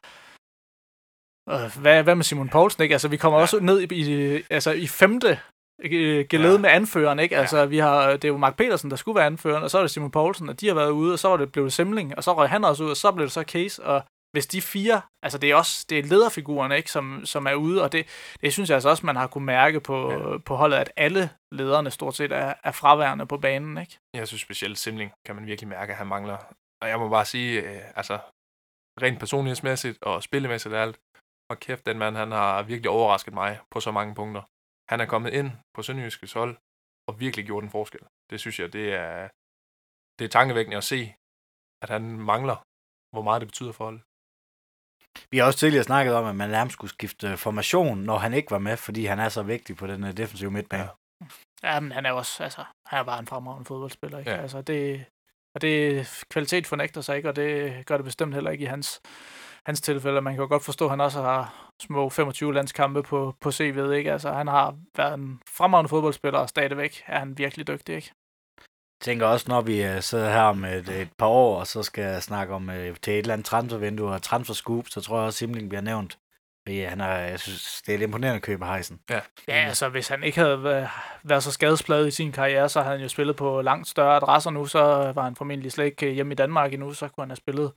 Hvad, hvad med Simon Poulsen, ikke? Altså, vi kommer ja. også ned i, i, altså, i femte øh, gelede ja. med anføreren, ikke? Altså, ja. vi har, det er jo Mark Petersen, der skulle være anføreren, og så er det Simon Poulsen, og de har været ude, og så var det blevet Simling, og så røg han også ud, og så blev det så Case, og hvis de fire, altså det er også det er lederfigurerne, ikke, som, som er ude, og det, det synes jeg altså også, man har kunne mærke på, ja. på holdet, at alle lederne stort set er, er fraværende på banen, ikke? Jeg synes specielt Simling kan man virkelig mærke, at han mangler. Og jeg må bare sige, øh, altså rent personlighedsmæssigt og spillemæssigt og alt, og kæft, den mand, han har virkelig overrasket mig på så mange punkter. Han er kommet ind på Sønderjyskets hold og virkelig gjort en forskel. Det synes jeg, det er, det er tankevækkende at se, at han mangler, hvor meget det betyder for holdet. Vi har også tidligere snakket om, at man nærmest skulle skifte formation, når han ikke var med, fordi han er så vigtig på den uh, defensive midtbane. Ja. ja, men han er også, altså, han er bare en fremragende fodboldspiller, ikke? Ja. Altså, det, og det kvalitet fornægter sig ikke, og det gør det bestemt heller ikke i hans, hans tilfælde. Man kan jo godt forstå, at han også har små 25 landskampe på, på CV'et, ikke? Altså, han har været en fremragende fodboldspiller, og stadigvæk er han virkelig dygtig, ikke? Tænker også, når vi uh, sidder her om et, et par år, og så skal snakke om uh, til et eller andet transfervindue og transfer scoop, så tror jeg også, Simling bliver nævnt. Fordi han er, jeg synes, det er et imponerende køb af Heisen. Ja. ja, altså hvis han ikke havde været så skadespladet i sin karriere, så havde han jo spillet på langt større adresser nu, så var han formentlig slet ikke hjemme i Danmark endnu, så kunne han have spillet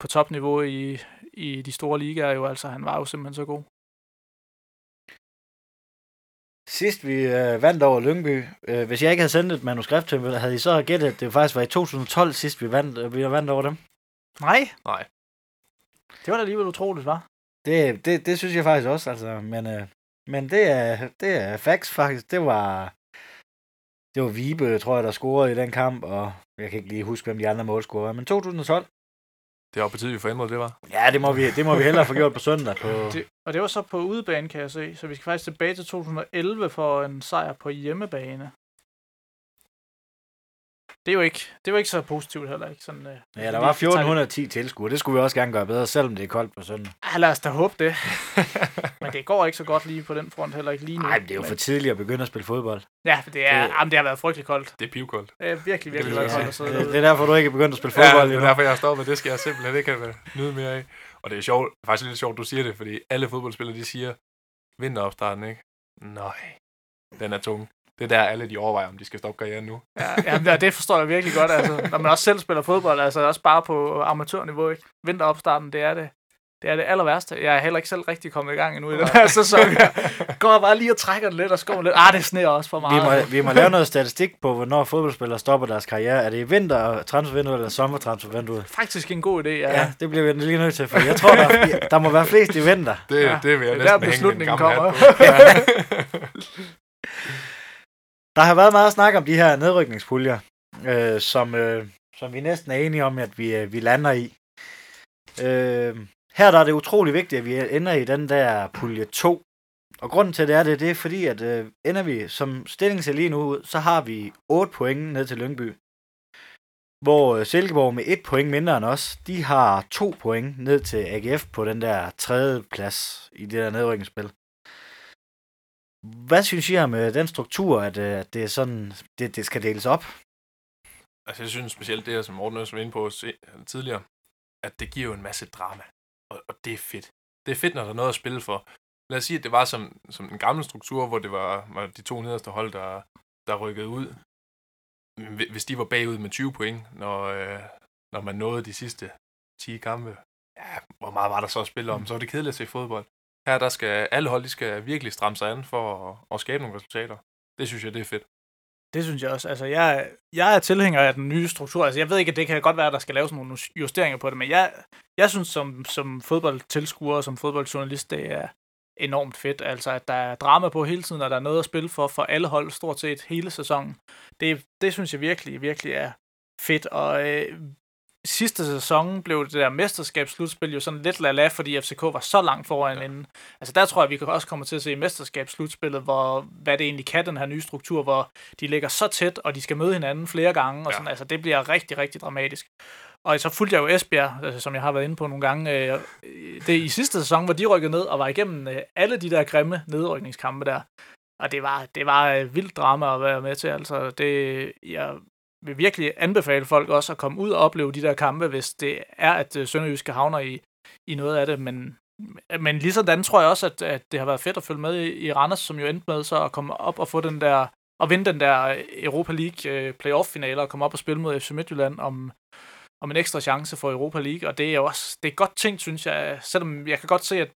på topniveau i, i de store ligaer jo, altså han var jo simpelthen så god. Sidst vi øh, vandt over Lyngby, øh, hvis jeg ikke havde sendt et manuskript til havde I så gættet, at det faktisk var i 2012 sidst vi vandt, øh, vi vandt over dem? Nej. Nej. Det var da alligevel utroligt, var. Det, det, det synes jeg faktisk også, altså. Men, øh, men det, er, det er facts faktisk. Det var, det var Vibe, tror jeg, der scorede i den kamp, og jeg kan ikke lige huske, hvem de andre målscorer Men 2012, det var på tide, vi får ændret det, var? Ja, det må vi, det må vi hellere få gjort på søndag. På... *laughs* Det, og det var så på udebane, kan jeg se. Så vi skal faktisk tilbage til 2011 for en sejr på hjemmebane det er jo ikke, det var ikke så positivt heller. Ikke? Sådan, øh, ja, der var 1410 tilskuere. Det skulle vi også gerne gøre bedre, selvom det er koldt på søndag. Ja, lad os da håbe det. *laughs* men det går ikke så godt lige på den front heller ikke lige nu. Nej, det er jo for tidligt at begynde at spille fodbold. Ja, det, er, det, jamen, det har været frygtelig koldt. Det er pivkoldt. Det er virkelig, virkelig det, koldt sidde det, det, er derfor, du ikke er begyndt at spille fodbold. Ja, det er derfor, jeg har stoppet. Det skal jeg simpelthen ikke have nyde mere af. Og det er sjovt, faktisk lidt sjovt, du siger det, fordi alle fodboldspillere, de siger vinteropstarten, ikke? Nej, den er tung. Det er der, alle de overvejer, om de skal stoppe karrieren nu. Ja, ja det forstår jeg virkelig godt. Altså, når man også selv spiller fodbold, altså også bare på amatørniveau. Ikke? Vinteropstarten, det er det, det er det aller værste. Jeg er heller ikke selv rigtig kommet i gang endnu i den her sæson. Jeg *laughs* går bare lige og trækker den lidt og skubber lidt. Ah, det sneer også for meget. Vi må, vi må lave noget statistik på, hvornår fodboldspillere stopper deres karriere. Er det i vinter transfervindue eller sommertransfervindue? Faktisk en god idé, ja. Ja, det bliver vi lige nødt til, for jeg tror, der, der må være flest i vinter. Det, ja. det vil jeg det næsten der beslutningen kommer. *laughs* *laughs* Der har været meget snak om de her nedrykningspuljer, øh, som, øh, som vi næsten er enige om, at vi, øh, vi lander i. Øh, her der er det utrolig vigtigt, at vi ender i den der pulje 2. Og grunden til det er det, det er fordi, at øh, ender vi, som stilling til lige nu, så har vi 8 point ned til Lyngby. Hvor øh, Silkeborg med 1 point mindre end os, de har 2 point ned til AGF på den der tredje plads i det der nedrykningsspil. Hvad synes I om øh, den struktur, at, øh, at det er sådan, det, det skal deles op? Altså, jeg synes specielt det, som Morten også var inde på øh, tidligere, at det giver jo en masse drama. Og, og det er fedt. Det er fedt, når der er noget at spille for. Lad os sige, at det var som, som den gamle struktur, hvor det var, var de to nederste hold, der, der rykkede ud. Hvis de var bagud med 20 point, når, øh, når man nåede de sidste 10 kampe, ja, hvor meget var der så at spille om? Så var det kedeligt at se fodbold. Her der skal alle hold de skal virkelig stramme sig an for at, at skabe nogle resultater. Det synes jeg, det er fedt. Det synes jeg også. Altså, jeg, jeg er tilhænger af den nye struktur. Altså, jeg ved ikke, at det kan godt være, at der skal laves nogle justeringer på det, men jeg, jeg synes som, som fodboldtilskuer og som fodboldjournalist, det er enormt fedt. Altså, at der er drama på hele tiden, og der er noget at spille for, for alle hold stort set hele sæsonen. Det, det synes jeg virkelig, virkelig er fedt, og øh, sidste sæson blev det der mesterskabsslutspil jo sådan lidt lala, fordi FCK var så langt foran ja. inden. Altså der tror jeg, vi kan også komme til at se mesterskabsslutspillet, hvor, hvad det egentlig kan, den her nye struktur, hvor de ligger så tæt, og de skal møde hinanden flere gange, og sådan, altså det bliver rigtig, rigtig dramatisk. Og så fulgte jeg jo Esbjerg, altså, som jeg har været inde på nogle gange. Øh, det i sidste sæson, hvor de rykkede ned og var igennem øh, alle de der grimme nedrykningskampe der. Og det var, det var øh, vildt drama at være med til. Altså, det, jeg vil virkelig anbefale folk også at komme ud og opleve de der kampe, hvis det er, at øh, Sønderjyske havner i, i noget af det. Men, men lige sådan tror jeg også, at, at det har været fedt at følge med i, i Randers, som jo endte med så at komme op og få den der og vinde den der øh, Europa League øh, playoff-finale og komme op og spille mod FC Midtjylland om, om en ekstra chance for Europa League, og det er jo også det er godt ting, synes jeg, selvom jeg kan godt se, at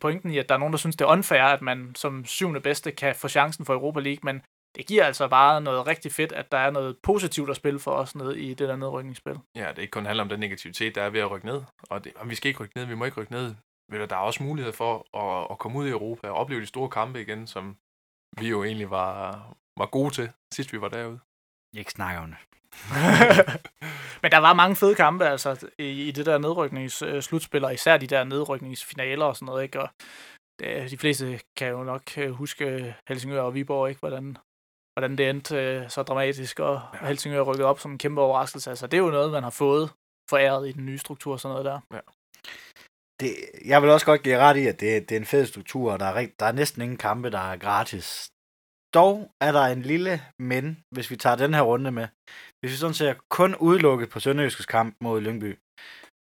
pointen i, at der er nogen, der synes, det er unfair, at man som syvende bedste kan få chancen for Europa League, men det giver altså bare noget rigtig fedt, at der er noget positivt at spille for os nede i det der nedrykningsspil. Ja, det ikke kun handler om den negativitet, der er ved at rykke ned, og, det, og vi skal ikke rykke ned, vi må ikke rykke ned. Men der er også mulighed for at, at komme ud i Europa og opleve de store kampe igen, som vi jo egentlig var, var gode til, sidst vi var derude. Ikke snakke om det. *laughs* Men der var mange fede kampe altså, i, i det der nedrykningsslutspil, og især de der nedrykningsfinaler og sådan noget. Ikke? Og det, de fleste kan jo nok øh, huske Helsingør og Viborg, ikke? Hvordan, hvordan det endte øh, så dramatisk, og ja. Helsingør rykket op som en kæmpe overraskelse. Altså, det er jo noget, man har fået foræret i den nye struktur og sådan noget der. Ja. Det, jeg vil også godt give ret i, at det, det er en fed struktur, og der er, rigt, der er næsten ingen kampe, der er gratis. Dog er der en lille men, hvis vi tager den her runde med. Hvis vi sådan ser kun udelukket på Sønderjyskes kamp mod Lyngby.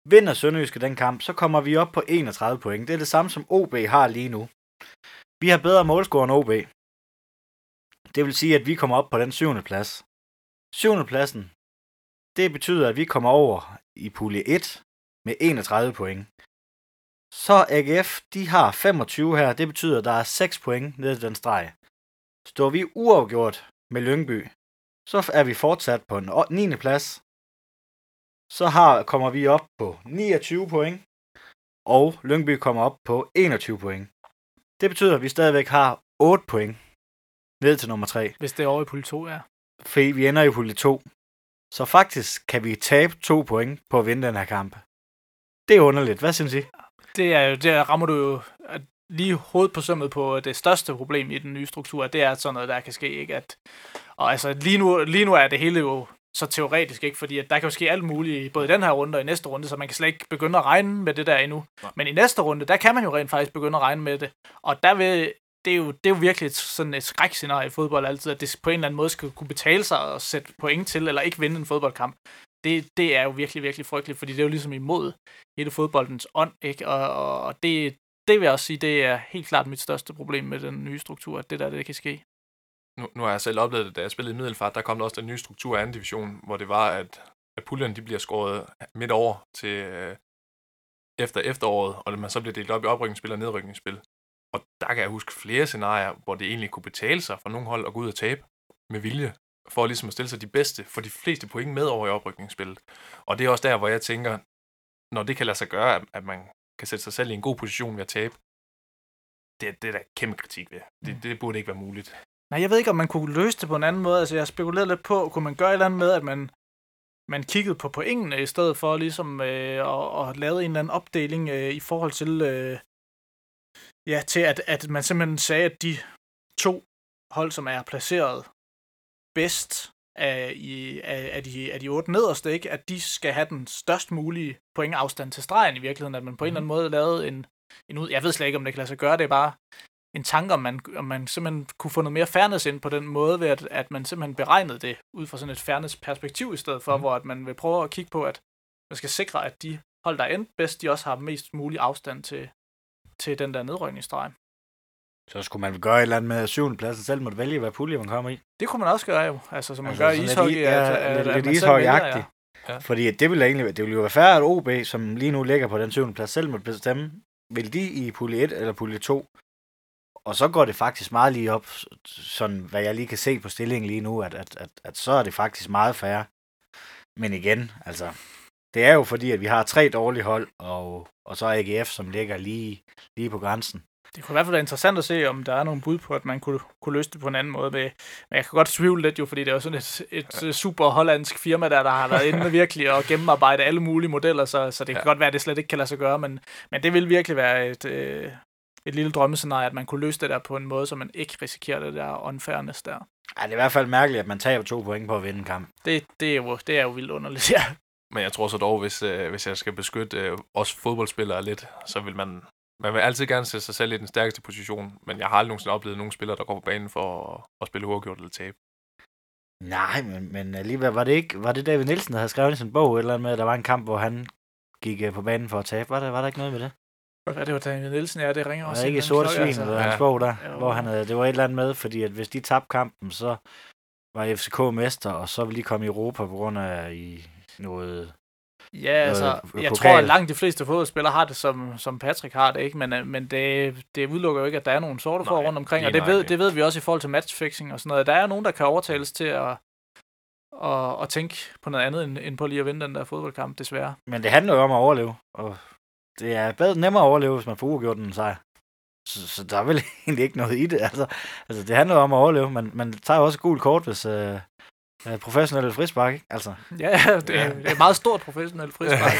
Vinder Sønderjyske den kamp, så kommer vi op på 31 point. Det er det samme som OB har lige nu. Vi har bedre målscore end OB. Det vil sige, at vi kommer op på den syvende plads. Syvende pladsen, det betyder, at vi kommer over i pulje 1 med 31 point. Så AGF, de har 25 her. Det betyder, at der er 6 point nede i den streg. Står vi uafgjort med Lyngby, så er vi fortsat på en 9. plads. Så har, kommer vi op på 29 point, og Lyngby kommer op på 21 point. Det betyder, at vi stadigvæk har 8 point ned til nummer 3. Hvis det er over i pulje 2, ja. Fordi vi ender i pulje 2. Så faktisk kan vi tabe 2 point på at vinde den her kamp. Det er underligt. Hvad synes I? Det er jo, der rammer du jo lige hovedet på sømmet på det største problem i den nye struktur, det er sådan noget, der kan ske, ikke? At, og altså, lige nu, lige nu er det hele jo så teoretisk, ikke? Fordi at der kan jo ske alt muligt, både i den her runde og i næste runde, så man kan slet ikke begynde at regne med det der endnu. Men i næste runde, der kan man jo rent faktisk begynde at regne med det. Og der vil, det er jo, det er jo virkelig et, sådan et skrækscenarie i fodbold altid, at det på en eller anden måde skal kunne betale sig at sætte point til, eller ikke vinde en fodboldkamp. Det, det er jo virkelig, virkelig frygteligt, fordi det er jo ligesom imod hele fodboldens ånd, ikke? Og, og det, det vil jeg også sige, det er helt klart mit største problem med den nye struktur, at det der, det kan ske. Nu, nu har jeg selv oplevet det, da jeg spillede i Middelfart, der kom der også den nye struktur af anden division, hvor det var, at, at puljerne de bliver skåret midt over til øh, efter efteråret, og man så bliver delt op i oprykningsspil og nedrykningsspil. Og der kan jeg huske flere scenarier, hvor det egentlig kunne betale sig for nogle hold at gå ud og tabe med vilje, for ligesom at stille sig de bedste, for de fleste point med over i oprykningsspillet. Og det er også der, hvor jeg tænker, når det kan lade sig gøre, at man kan sætte sig selv i en god position ved at tabe, det, det er der kæmpe kritik ved. Det, mm. det burde ikke være muligt. Nej, jeg ved ikke, om man kunne løse det på en anden måde. Altså, jeg spekulerede lidt på, kunne man gøre et eller andet med, at man, man kiggede på pointene, i stedet for ligesom øh, at, at lave en eller anden opdeling øh, i forhold til, øh, ja, til at, at man simpelthen sagde, at de to hold, som er placeret bedst af, i, af, af, de, af de otte nederste, ikke? at de skal have den størst mulige pointafstand til stregen i virkeligheden, at man på en eller anden mhm. måde lavede en, en ud... Jeg ved slet ikke, om det kan lade sig gøre, det er bare en tanke, om man, om man simpelthen kunne få noget mere fairness ind på den måde, ved at, at man simpelthen beregnede det ud fra sådan et fairness perspektiv i stedet for, mm. hvor at man vil prøve at kigge på, at man skal sikre, at de hold, der er endt bedst, de også har mest mulig afstand til, til den der nedrykningsstreg. Så skulle man gøre et eller andet med syvende pladsen selv måtte vælge, hvad pulje man kommer i. Det kunne man også gøre jo, altså som man altså, gør i ishockey. Lidt, ja, at, at, lidt ishockey ja. ja. Fordi det ville egentlig det ville jo være færre, at OB, som lige nu ligger på den syvende plads, selv måtte bestemme, vil de i pulje 1 eller pulje 2. Og så går det faktisk meget lige op, sådan hvad jeg lige kan se på stillingen lige nu, at, at, at, at så er det faktisk meget færre. Men igen, altså, det er jo fordi, at vi har tre dårlige hold, og, og så AGF, som ligger lige, lige på grænsen. Det kunne i hvert fald være interessant at se, om der er nogle bud på, at man kunne, kunne løse det på en anden måde. Med, men jeg kan godt tvivle lidt jo, fordi det er jo sådan et, et ja. super hollandsk firma, der, der har været inde virkelig og gennemarbejde alle mulige modeller, så, så det kan ja. godt være, at det slet ikke kan lade sig gøre, men, men det vil virkelig være et, øh, et lille drømmescenarie, at man kunne løse det der på en måde, så man ikke risikerer det der unfairness der. Ja, det er i hvert fald mærkeligt, at man tager to point på at vinde en kamp. Det, det, er, jo, det er jo vildt underligt, *laughs* ja. Men jeg tror så dog, hvis, øh, hvis jeg skal beskytte øh, os fodboldspillere lidt, så vil man, man vil altid gerne sætte sig selv i den stærkeste position, men jeg har aldrig nogensinde oplevet nogen spillere, der går på banen for at, at spille uafgjort eller tabe. Nej, men, men alligevel var det ikke, var det David Nielsen, der havde skrevet i sin bog, eller med, at der var en kamp, hvor han gik øh, på banen for at tabe? Var der, var der ikke noget med det? Ja, det var David Nielsen, ja, det ringer også. Var det ikke Sorte Svin, altså. hans bog der, jo. hvor han havde, det var et eller andet med, fordi at hvis de tabte kampen, så var FCK mester, og så ville de komme i Europa på grund af i noget Ja, altså, jeg tror, at langt de fleste fodboldspillere har det, som, som Patrick har det, ikke? Men, øh, men det, det udelukker jo ikke, at der er nogle sorte for rundt omkring, og det ved, det ved vi også i forhold til matchfixing og sådan noget. Der er nogen, der kan overtales til at, at, at tænke på noget andet, end, end på lige at vinde den der fodboldkamp, desværre. Men det handler jo om at overleve, og det er bedre, nemmere at overleve, hvis man får uafgjort den sejr. Så, så der er vel *laughs* egentlig ikke noget i det. Altså, altså det handler jo om at overleve. Man, man tager jo også gul kort, hvis, øh, Ja, professionelle frispark, ikke? Altså. Ja, det er, det er et meget stort professionelt frispark.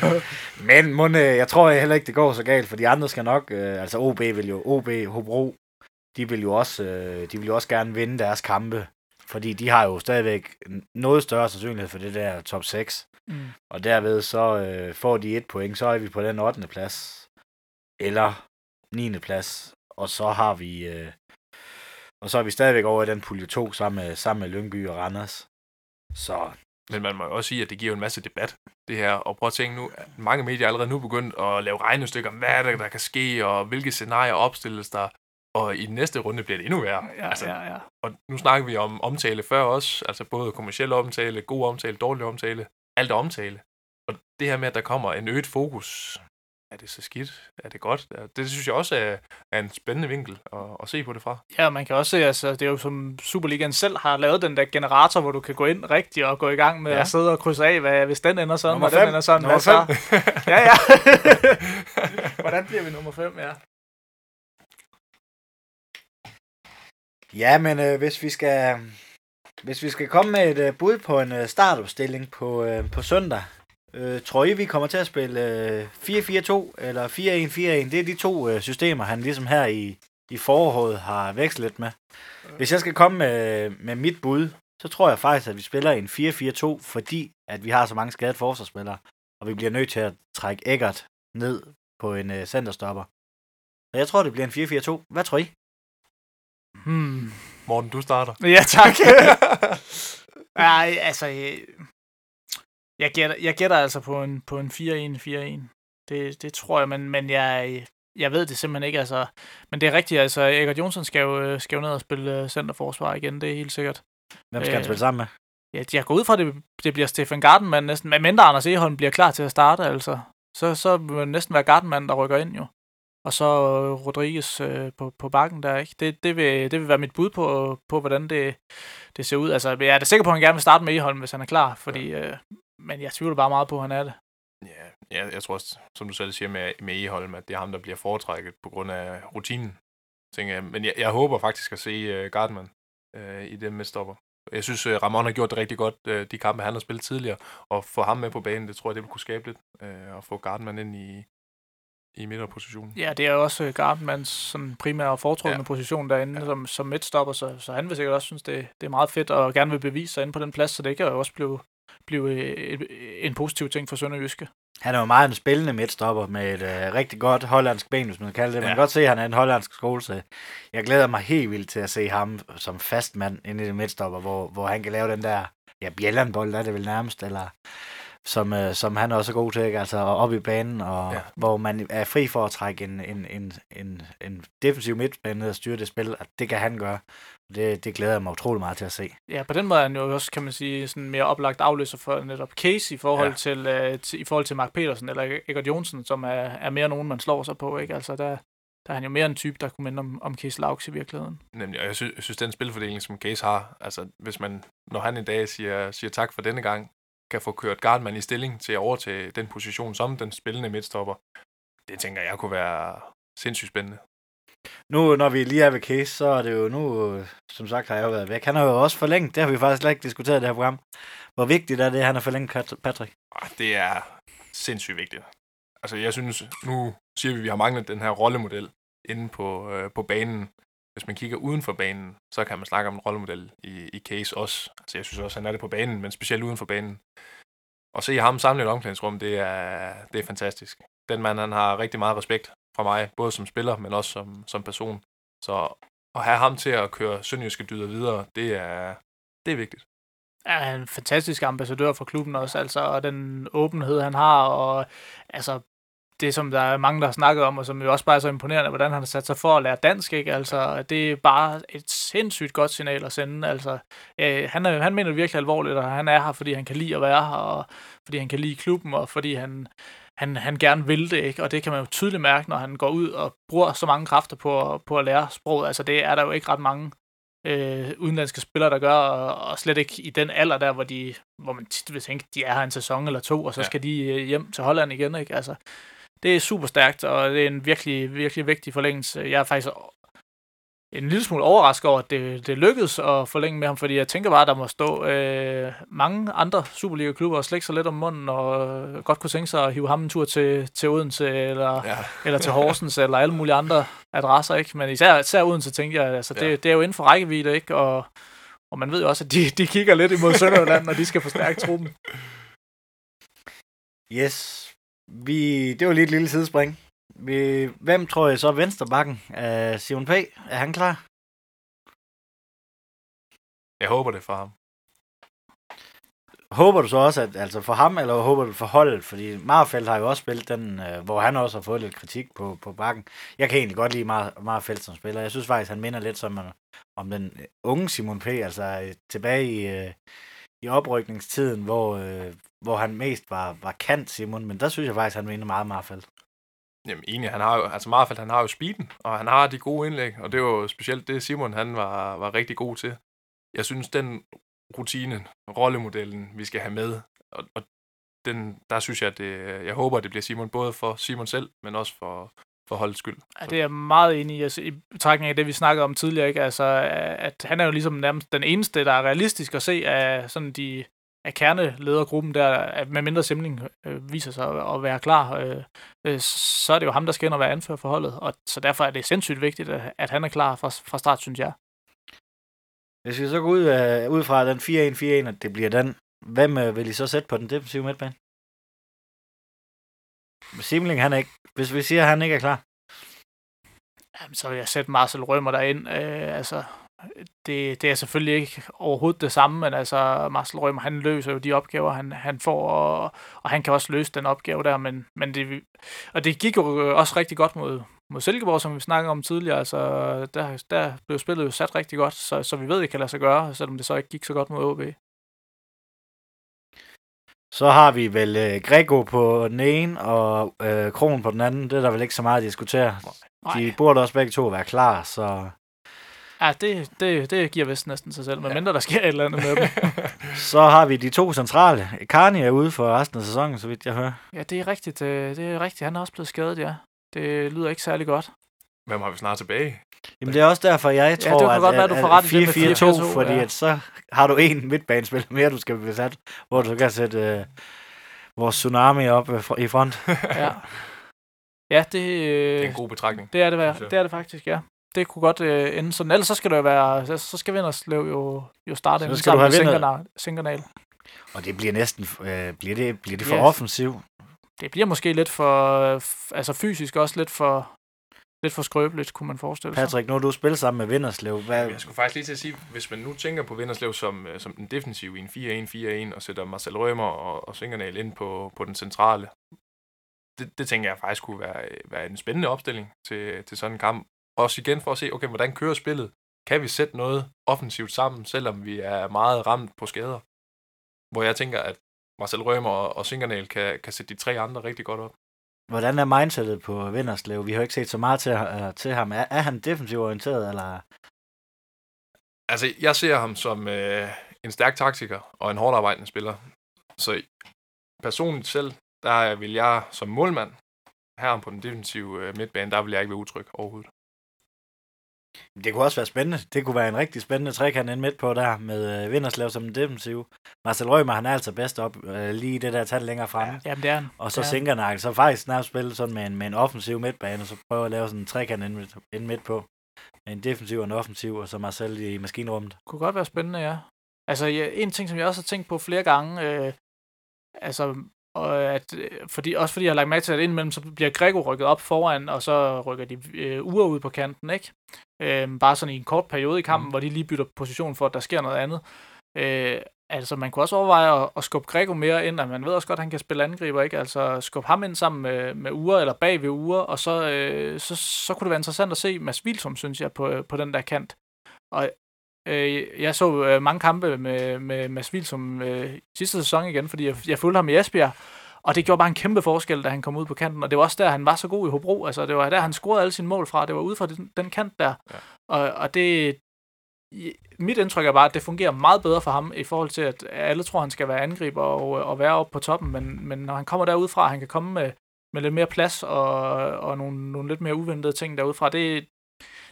*laughs* Men må, jeg tror heller ikke, det går så galt, for de andre skal nok, øh, altså OB vil jo, OB, Hobro, de vil jo også, øh, de vil jo også gerne vinde deres kampe, fordi de har jo stadigvæk noget større sandsynlighed for det der top 6. Mm. Og derved så øh, får de et point, så er vi på den 8. plads, eller 9. plads, og så har vi øh, og så er vi stadigvæk over i den pulje 2 sammen med, sammen med Lyngby og Randers. Så men man må jo også sige, at det giver en masse debat, det her. Og prøv at tænke nu, at mange medier er allerede nu begyndt at lave regnestykker om, hvad er det, der kan ske, og hvilke scenarier opstilles der. Og i den næste runde bliver det endnu værre. Ja, altså, ja, ja. Og nu snakker vi om omtale før også, altså både kommersiel omtale, god omtale, dårlig omtale, alt er omtale. Og det her med, at der kommer en øget fokus er det så skidt? Er det godt? Det synes jeg også er, er en spændende vinkel at, at se på det fra. Ja, man kan også se, altså, det er jo som Superligaen selv har lavet den der generator, hvor du kan gå ind rigtigt og gå i gang med ja. at sidde og krydse af, hvad, hvis den ender sådan, og den ender sådan. Nummer så? ja, ja. *laughs* Hvordan bliver vi nummer 5, ja? Ja, men øh, hvis vi skal hvis vi skal komme med et øh, bud på en øh, startopstilling på, øh, på søndag, Øh, tror I, vi kommer til at spille øh, 4-4-2 eller 4-1-4-1? Det er de to øh, systemer, han ligesom her i, i foråret har vekslet lidt med. Hvis jeg skal komme med, med mit bud, så tror jeg faktisk, at vi spiller en 4-4-2, fordi at vi har så mange skadet forsvarsspillere, og vi bliver nødt til at trække Eggert ned på en øh, centerstopper. Så jeg tror, det bliver en 4-4-2. Hvad tror I? Hmm. Morten, du starter. Ja, tak. *laughs* Nej, altså, øh, jeg gætter, jeg gætter altså på en, på en 4-1-4-1. Det, det tror jeg, men, men jeg, jeg ved det simpelthen ikke. Altså. Men det er rigtigt, altså Egert Jonsson skal jo, skal jo ned og spille øh, centerforsvar igen, det er helt sikkert. Hvem skal øh, han spille sammen med? Ja, jeg går ud fra, at det, det bliver Stefan Gardenman næsten. Men mindre Anders Eholm bliver klar til at starte, altså. Så, så vil det næsten være Gardenman, der rykker ind jo. Og så Rodriguez øh, på, på bakken der, ikke? Det, det, vil, det vil være mit bud på, på hvordan det, det ser ud. Altså, jeg er da sikker på, at han gerne vil starte med Eholm, hvis han er klar, fordi øh, men jeg tvivler bare meget på, at han er det. Ja, jeg, jeg tror også, som du selv siger med, med Eholm, at det er ham, der bliver foretrækket på grund af rutinen. Tænker jeg. Men jeg, jeg håber faktisk at se uh, Gardman uh, i det midtstopper. Jeg synes, uh, Ramon har gjort det rigtig godt, uh, de kampe, han har spillet tidligere. Og få ham med på banen, det tror jeg, det vil kunne skabe lidt. Uh, og få Gardman ind i, i midterpositionen. Ja, det er jo også Gardmans sådan primære foretrukne ja. position derinde ja. som, som midtstopper, så, så han vil sikkert også synes, det, det er meget fedt, og gerne vil bevise sig inde på den plads, så det kan jo også blive blive en positiv ting for Sønderjyske. Han er jo meget en spillende midtstopper med et uh, rigtig godt hollandsk ben, hvis man kan kalde det. Man ja. kan godt se, at han er en hollandsk skole, så jeg glæder mig helt vildt til at se ham som fast mand inde i det midtstopper, hvor, hvor han kan lave den der, ja, bjællandbold er det vel nærmest, eller som, uh, som han også er god til, ikke? altså op i banen, og ja. hvor man er fri for at trække en, en, en, en, en defensiv midtbane ned og styre det spil, at det kan han gøre. Det, det glæder jeg mig utrolig meget til at se. Ja, på den måde er han jo også, kan man sige, sådan mere oplagt afløser for netop Case i forhold, ja. til, uh, til, i forhold til Mark Petersen eller Egert Jonsen, som er, er mere nogen, man slår sig på. Ikke? Altså, der, der er han jo mere en type, der kunne minde om, om Case Laux i virkeligheden. Nemlig, og jeg synes, jeg synes, den spilfordeling, som Case har, altså hvis man, når han en dag siger, siger tak for denne gang, kan få kørt Gardman i stilling til at overtage den position som den spillende midtstopper, det tænker jeg kunne være sindssygt spændende. Nu, når vi lige er ved Case, så er det jo nu, som sagt har jeg jo været væk. Han har jo også forlænget, det har vi faktisk slet ikke diskuteret i det her program. Hvor vigtigt er det, at han har forlænget Kat- Patrick? Det er sindssygt vigtigt. Altså, jeg synes, nu siger vi, at vi har manglet den her rollemodel inde på, øh, på banen. Hvis man kigger uden for banen, så kan man snakke om en rollemodel i, i Case også. Altså, jeg synes også, han er det på banen, men specielt uden for banen. Og se ham samle et omklædningsrum, det er, det er fantastisk. Den mand, han har rigtig meget respekt fra mig, både som spiller, men også som, som person. Så at have ham til at køre Sønderjyske dyder videre, det er, det er vigtigt. er han en fantastisk ambassadør for klubben også, altså, og den åbenhed, han har, og altså, det, som der er mange, der har snakket om, og som jo også bare er så imponerende, hvordan han har sat sig for at lære dansk, ikke? Altså, det er bare et sindssygt godt signal at sende, altså, øh, han, er, han mener det virkelig alvorligt, og han er her, fordi han kan lide at være her, og fordi han kan lide klubben, og fordi han, han, han gerne vil det, ikke? Og det kan man jo tydeligt mærke, når han går ud og bruger så mange kræfter på, på at lære sproget, altså, det er der jo ikke ret mange øh, udenlandske spillere, der gør, og, og slet ikke i den alder der, hvor, de, hvor man tit vil tænke, de er her en sæson eller to, og så Ja. skal de øh, hjem til Holland igen. Ikke? Altså, det er super stærkt, og det er en virkelig, virkelig vigtig forlængelse. Jeg er faktisk en lille smule overrasket over, at det, det lykkedes at forlænge med ham, fordi jeg tænker bare, at der må stå øh, mange andre Superliga-klubber og slække sig lidt om munden, og øh, godt kunne tænke sig at hive ham en tur til, til Odense, eller Ja. eller til Horsens, *laughs* eller alle mulige andre adresser, ikke? Men især, især Odense, tænker jeg, altså, det, Ja. det er jo inden for rækkevidde, ikke? Og, og man ved jo også, at de, de kigger lidt imod Sønderjylland, når de skal forstærke truppen. Yes. Vi, det var lige et lille sidespring. Vi, hvem tror jeg så venstrebakken? Uh, Simon P. Er han klar? Jeg håber det for ham. Håber du så også, at altså for ham, eller håber du for holdet? Fordi Marfeldt har jo også spillet den, øh, hvor han også har fået lidt kritik på, på bakken. Jeg kan egentlig godt lide Mar- Marfeldt som spiller. Jeg synes faktisk, han minder lidt som øh, om den øh, unge Simon P. Altså øh, tilbage i, øh, i oprykningstiden, hvor, øh, hvor han mest var, var kant Simon. Men der synes jeg faktisk, han minder meget Marfeldt. Jamen enig, han har jo, altså Marfeldt, han har jo speeden, og han har de gode indlæg, og det var jo specielt det, Simon han var, var rigtig god til. Jeg synes, den rutine, rollemodellen, vi skal have med, og, og den, der synes jeg, at det, jeg håber, at det bliver Simon, både for Simon selv, men også for, for holdets skyld. Ja, det er jeg meget enig i, altså, i betragtning af det, vi snakkede om tidligere, ikke? Altså, at han er jo ligesom nærmest den eneste, der er realistisk at se af sådan de af kerneledergruppen der, med mindre Simling øh, viser sig at, at være klar, øh, øh, så er det jo ham, der skal ind og være anfører for holdet, og så derfor er det sindssygt vigtigt, at, at han er klar fra, fra start, synes jeg. Hvis vi så går ud, af, ud fra den 4-1-4-1, at det bliver den, hvem øh, vil I så sætte på den defensive midtbane? Simling, han er ikke, hvis vi siger, at han ikke er klar. Jamen, så vil jeg sætte Marcel Rømer derind. Øh, altså, det, det er selvfølgelig ikke overhovedet det samme, men altså, Marcel Rømer, han løser jo de opgaver, han, han får, og, og han kan også løse den opgave der, men, men det, og det gik jo også rigtig godt mod, mod Silkeborg, som vi snakkede om tidligere, altså, der, der blev spillet jo sat rigtig godt, så, så vi ved, det kan lade sig gøre, selvom det så ikke gik så godt mod OB. Så har vi vel øh, Grego på den ene, og øh, Kron på den anden. Det er der vel ikke så meget at diskutere. Nej. De burde også begge to være klar, så, Ja, det, det, det giver vist næsten sig selv, medmindre der sker et eller andet med dem. *laughs* så har vi de to centrale. Carney er ude for resten af sæsonen, så vidt jeg hører. Ja, det er rigtigt. øh, Det er rigtigt. Han er også blevet skadet, ja. Det lyder ikke særlig godt. Hvem har vi snart tilbage? Jamen det er også derfor, jeg Ja, tror, det kan at, godt være, at, du får ret i det med 4-4-2, 4-4-2, fordi ja. at så har du en midtbanespiller mere, du skal besat, hvor du kan sætte øh, vores tsunami op øh, i front. *laughs* Ja, ja det, øh, Det er en god betragtning. det, er det, det er det faktisk, ja. Det kunne godt øh, ende sådan. Ellers så skal det jo være, så, skal Vinderslev jo, jo starte Så inden skal du sammen med have Vinder- Sinkernal-. Og det bliver næsten, øh, bliver det, bliver det for Yes. offensiv? Det bliver måske lidt for, øh, altså fysisk også lidt for, lidt for skrøbeligt, kunne man forestille sig. Patrick, nu har du spillet sammen med Vinderslev. Hvad, Jeg skulle faktisk lige til at sige, hvis man nu tænker på Vinderslev som, øh, som den defensive i en 4-1-4-1, og sætter Marcel Rømer og, og Sinkernal ind på, på den centrale, det, det tænker jeg faktisk kunne være, være en spændende opstilling til, til sådan en kamp. Også igen for at se, okay, hvordan kører spillet? Kan vi sætte noget offensivt sammen, selvom vi er meget ramt på skader? Hvor jeg tænker, at Marcel Rømer og, og Sinkernal kan, kan sætte de tre andre rigtig godt op. Hvordan er mindsetet på Vinderslev? Vi har ikke set så meget til, uh, til ham. Er, er han defensivt orienteret, eller... Altså, jeg ser ham som øh, en stærk taktiker og en hårdt arbejdende spiller. Så personligt selv, der vil jeg som målmand her på den defensive øh, midtbane, der vil jeg ikke være utryg overhovedet. Det kunne også være spændende. Det kunne være en rigtig spændende trekant ind midt på der, med øh, Vinderslev som en defensiv. Marcel Rømer, han er altså bedst op øh, lige det der tal længere fremme. Jamen, det er han. Og så er han. Sinkernagel, så faktisk snart spille sådan med en, med en offensiv midtbane, og så prøve at lave sådan en trekant ind, midt- ind midt på. En defensiv og en offensiv, og så Marcel i maskinrummet. kunne godt være spændende, ja. Altså, ja, en ting, som jeg også har tænkt på flere gange, øh, altså, og at, øh, fordi, også fordi jeg har lagt mærke til, at indimellem så bliver Grego rykket op foran, og så rykker de øh, uger ud på kanten, ikke? Øh, bare sådan i en kort periode i kampen, mm. hvor de lige bytter position for, at der sker noget andet. Øh, altså, man kunne også overveje at, at skubbe Grego mere ind, og man ved også godt, at han kan spille angriber, ikke? Altså, skubbe ham ind sammen med, med uger, eller bag ved uger, og så, øh, så, så kunne det være interessant at se Mads Vilsum, synes jeg, på, på den der kant. Og Øh, jeg så øh, mange kampe med, med Mads Vilsum øh, sidste sæson igen, fordi jeg, jeg fulgte ham i Esbjerg, og det gjorde bare en kæmpe forskel, da han kom ud på kanten, og det var også der, han var så god i Hobro. Altså, det var der, han scorede alle sine mål fra. Det var ude fra den, den kant der. Ja. Og, og det... Mit indtryk er bare, at det fungerer meget bedre for ham, i forhold til, at alle tror, han skal være angriber og, og være oppe på toppen, men, men når han kommer derudfra, han kan komme med, med lidt mere plads og, og nogle, nogle lidt mere uventede ting derudfra. Det,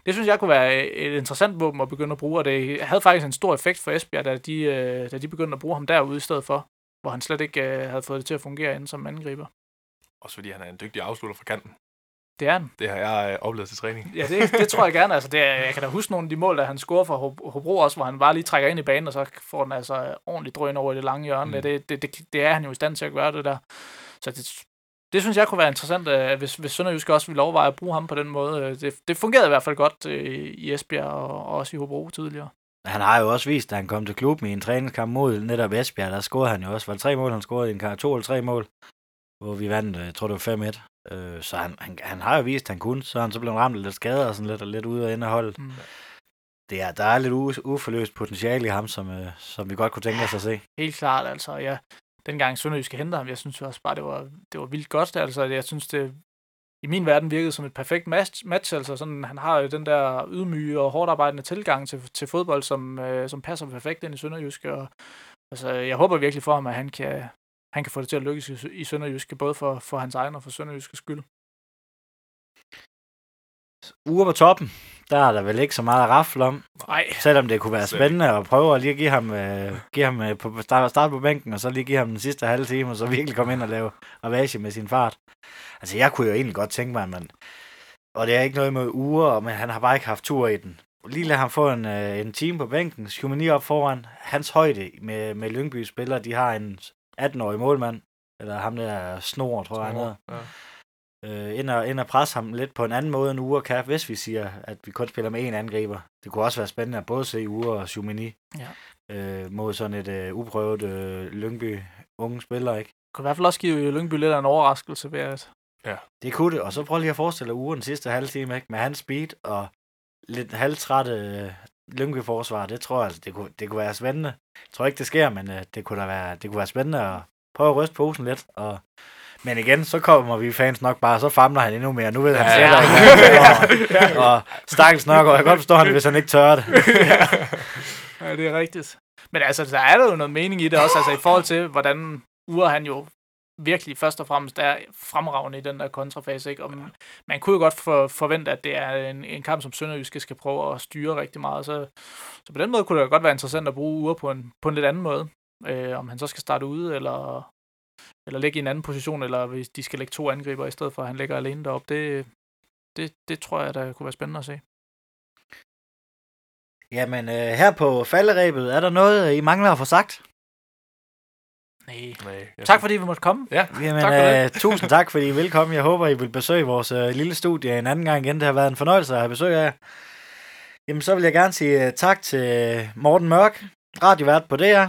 det synes jeg kunne være et interessant våben at begynde at bruge, og det havde faktisk en stor effekt for Esbjerg, da de, øh, da de begyndte at bruge ham derude i stedet for, hvor han slet ikke øh, havde fået det til at fungere inde som angriber. Også fordi han er en dygtig afslutter fra kanten. Det er han. Det har jeg øh, oplevet til træning. Ja, det, det tror jeg gerne. Altså, det jeg kan da huske nogle af de mål, der han scorer for Hob- Hobro også, hvor han bare lige trækker ind i banen, og så får den altså ordentligt drøn over i det lange hjørne. Mm. Det, det, det, det, er han jo i stand til at gøre det der. Så det, det synes jeg kunne være interessant, øh, hvis, hvis Sønderjysk også ville overveje at bruge ham på den måde. Øh, Det, det fungerede i hvert fald godt øh, i Esbjerg og, og også i Hobro tidligere. Han har jo også vist, da han kom til klubben i en træningskamp mod netop Esbjerg, der scorede han jo også. Var det tre mål, han scorede i en kamp? To eller tre mål, hvor vi vandt, øh, jeg tror det var 5-1. Øh, så han, han, han, har jo vist, at han kunne. Så han så blevet ramt lidt skader og sådan lidt, og lidt ude af ende af holdet. Mm. Det er, der er lidt u, uforløst potentiale i ham, som, øh, som vi godt kunne tænke os at se. Helt klart, altså. Ja, dengang Sønderjyske hentede ham, jeg synes også bare, det var, det var vildt godt. Altså, jeg synes, det i min verden virkede som et perfekt match. match altså sådan, han har jo den der ydmyge og hårdt arbejdende tilgang til, til fodbold, som, øh, som passer perfekt ind i Sønderjysk. Og, altså, jeg håber virkelig for ham, at han kan, han kan få det til at lykkes i, i Sønderjyske, både for, for hans egen og for Sønderjyskes skyld. Uger på toppen, der er der vel ikke så meget at rafle om. Nej, Selvom det kunne være spændende at prøve at lige give ham, øh, give ham øh, på, start, start på bænken, og så lige give ham den sidste halve time, og så virkelig komme ind og lave ravage med sin fart. Altså, jeg kunne jo egentlig godt tænke mig, at man... Og det er ikke noget med uger, men han har bare ikke haft tur i den. Lige lade ham få en, øh, en time på bænken, Schumani op foran. Hans højde med, med Lyngby spiller, de har en 18-årig målmand, eller ham der Snor, tror jeg han hedder Ja. Øh, ind, og, ind og presse ham lidt på en anden måde end Ure kan, hvis vi siger, at vi kun spiller med én angriber. Det kunne også være spændende at både se Ure og Schumini Ja. øh, mod sådan et øh, uprøvet øh, Lyngby unge spiller, ikke? kunne i hvert fald også give Lyngby lidt af en overraskelse ved, at Det kunne det, og så prøv lige at forestille dig Ure den sidste halve time, ikke? Med hans speed og lidt halvtrætte øh, Lyngby-forsvar, det tror jeg altså, det kunne, det kunne være spændende. Jeg tror ikke, det sker, men øh, det, kunne da være, det kunne være spændende at prøve at ryste posen lidt, og men igen, så kommer vi fans nok bare, så famler han endnu mere. Nu ved han Ja, selv, ja. og, *laughs* og stakkels nok, og jeg kan godt forstå han, hvis han ikke tør det. *laughs* Ja, det er rigtigt. Men altså, der er der jo noget mening i det også, altså i forhold til, hvordan Ure han jo virkelig først og fremmest er fremragende i den der kontrafase, ikke? Og man, man kunne jo godt for, forvente, at det er en, en kamp, som Sønderjyske skal prøve at styre rigtig meget, så, så på den måde kunne det godt være interessant at bruge Ure på en, på en lidt anden måde. Øh, om han så skal starte ude, eller, eller ligge i en anden position, eller hvis de skal lægge to angriber i stedet for, at han ligger alene deroppe, det, det, det tror jeg, der kunne være spændende at se. Jamen, øh, her på falderæbet, er der noget, I mangler at få sagt? Nej. Nej, Tak fordi vi måtte komme. Ja, Jamen, Tak for det. øh, tusind tak, fordi I er velkommen. Jeg håber, I vil besøge vores øh, lille studie en anden gang igen. Det har været en fornøjelse at have besøg af jer. Jamen, så vil jeg gerne sige øh, tak til Morten Mørk, radiovært på DR,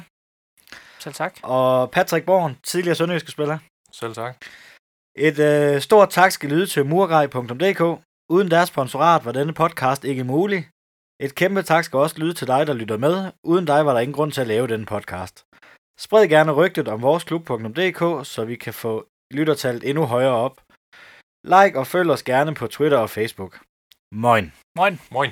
Selv tak. og Patrick Born, tidligere sønderjyske spiller. selv tak. Et øh, stort tak skal lyde til murgrej.dk. Uden deres sponsorat var denne podcast ikke mulig. Et kæmpe tak skal også lyde til dig, der lytter med. Uden dig var der ingen grund til at lave denne podcast. Spred gerne rygtet om vores klub.dk, så vi kan få lyttertallet endnu højere op. Like og følg os gerne på Twitter og Facebook. Moin. Moin. Moin.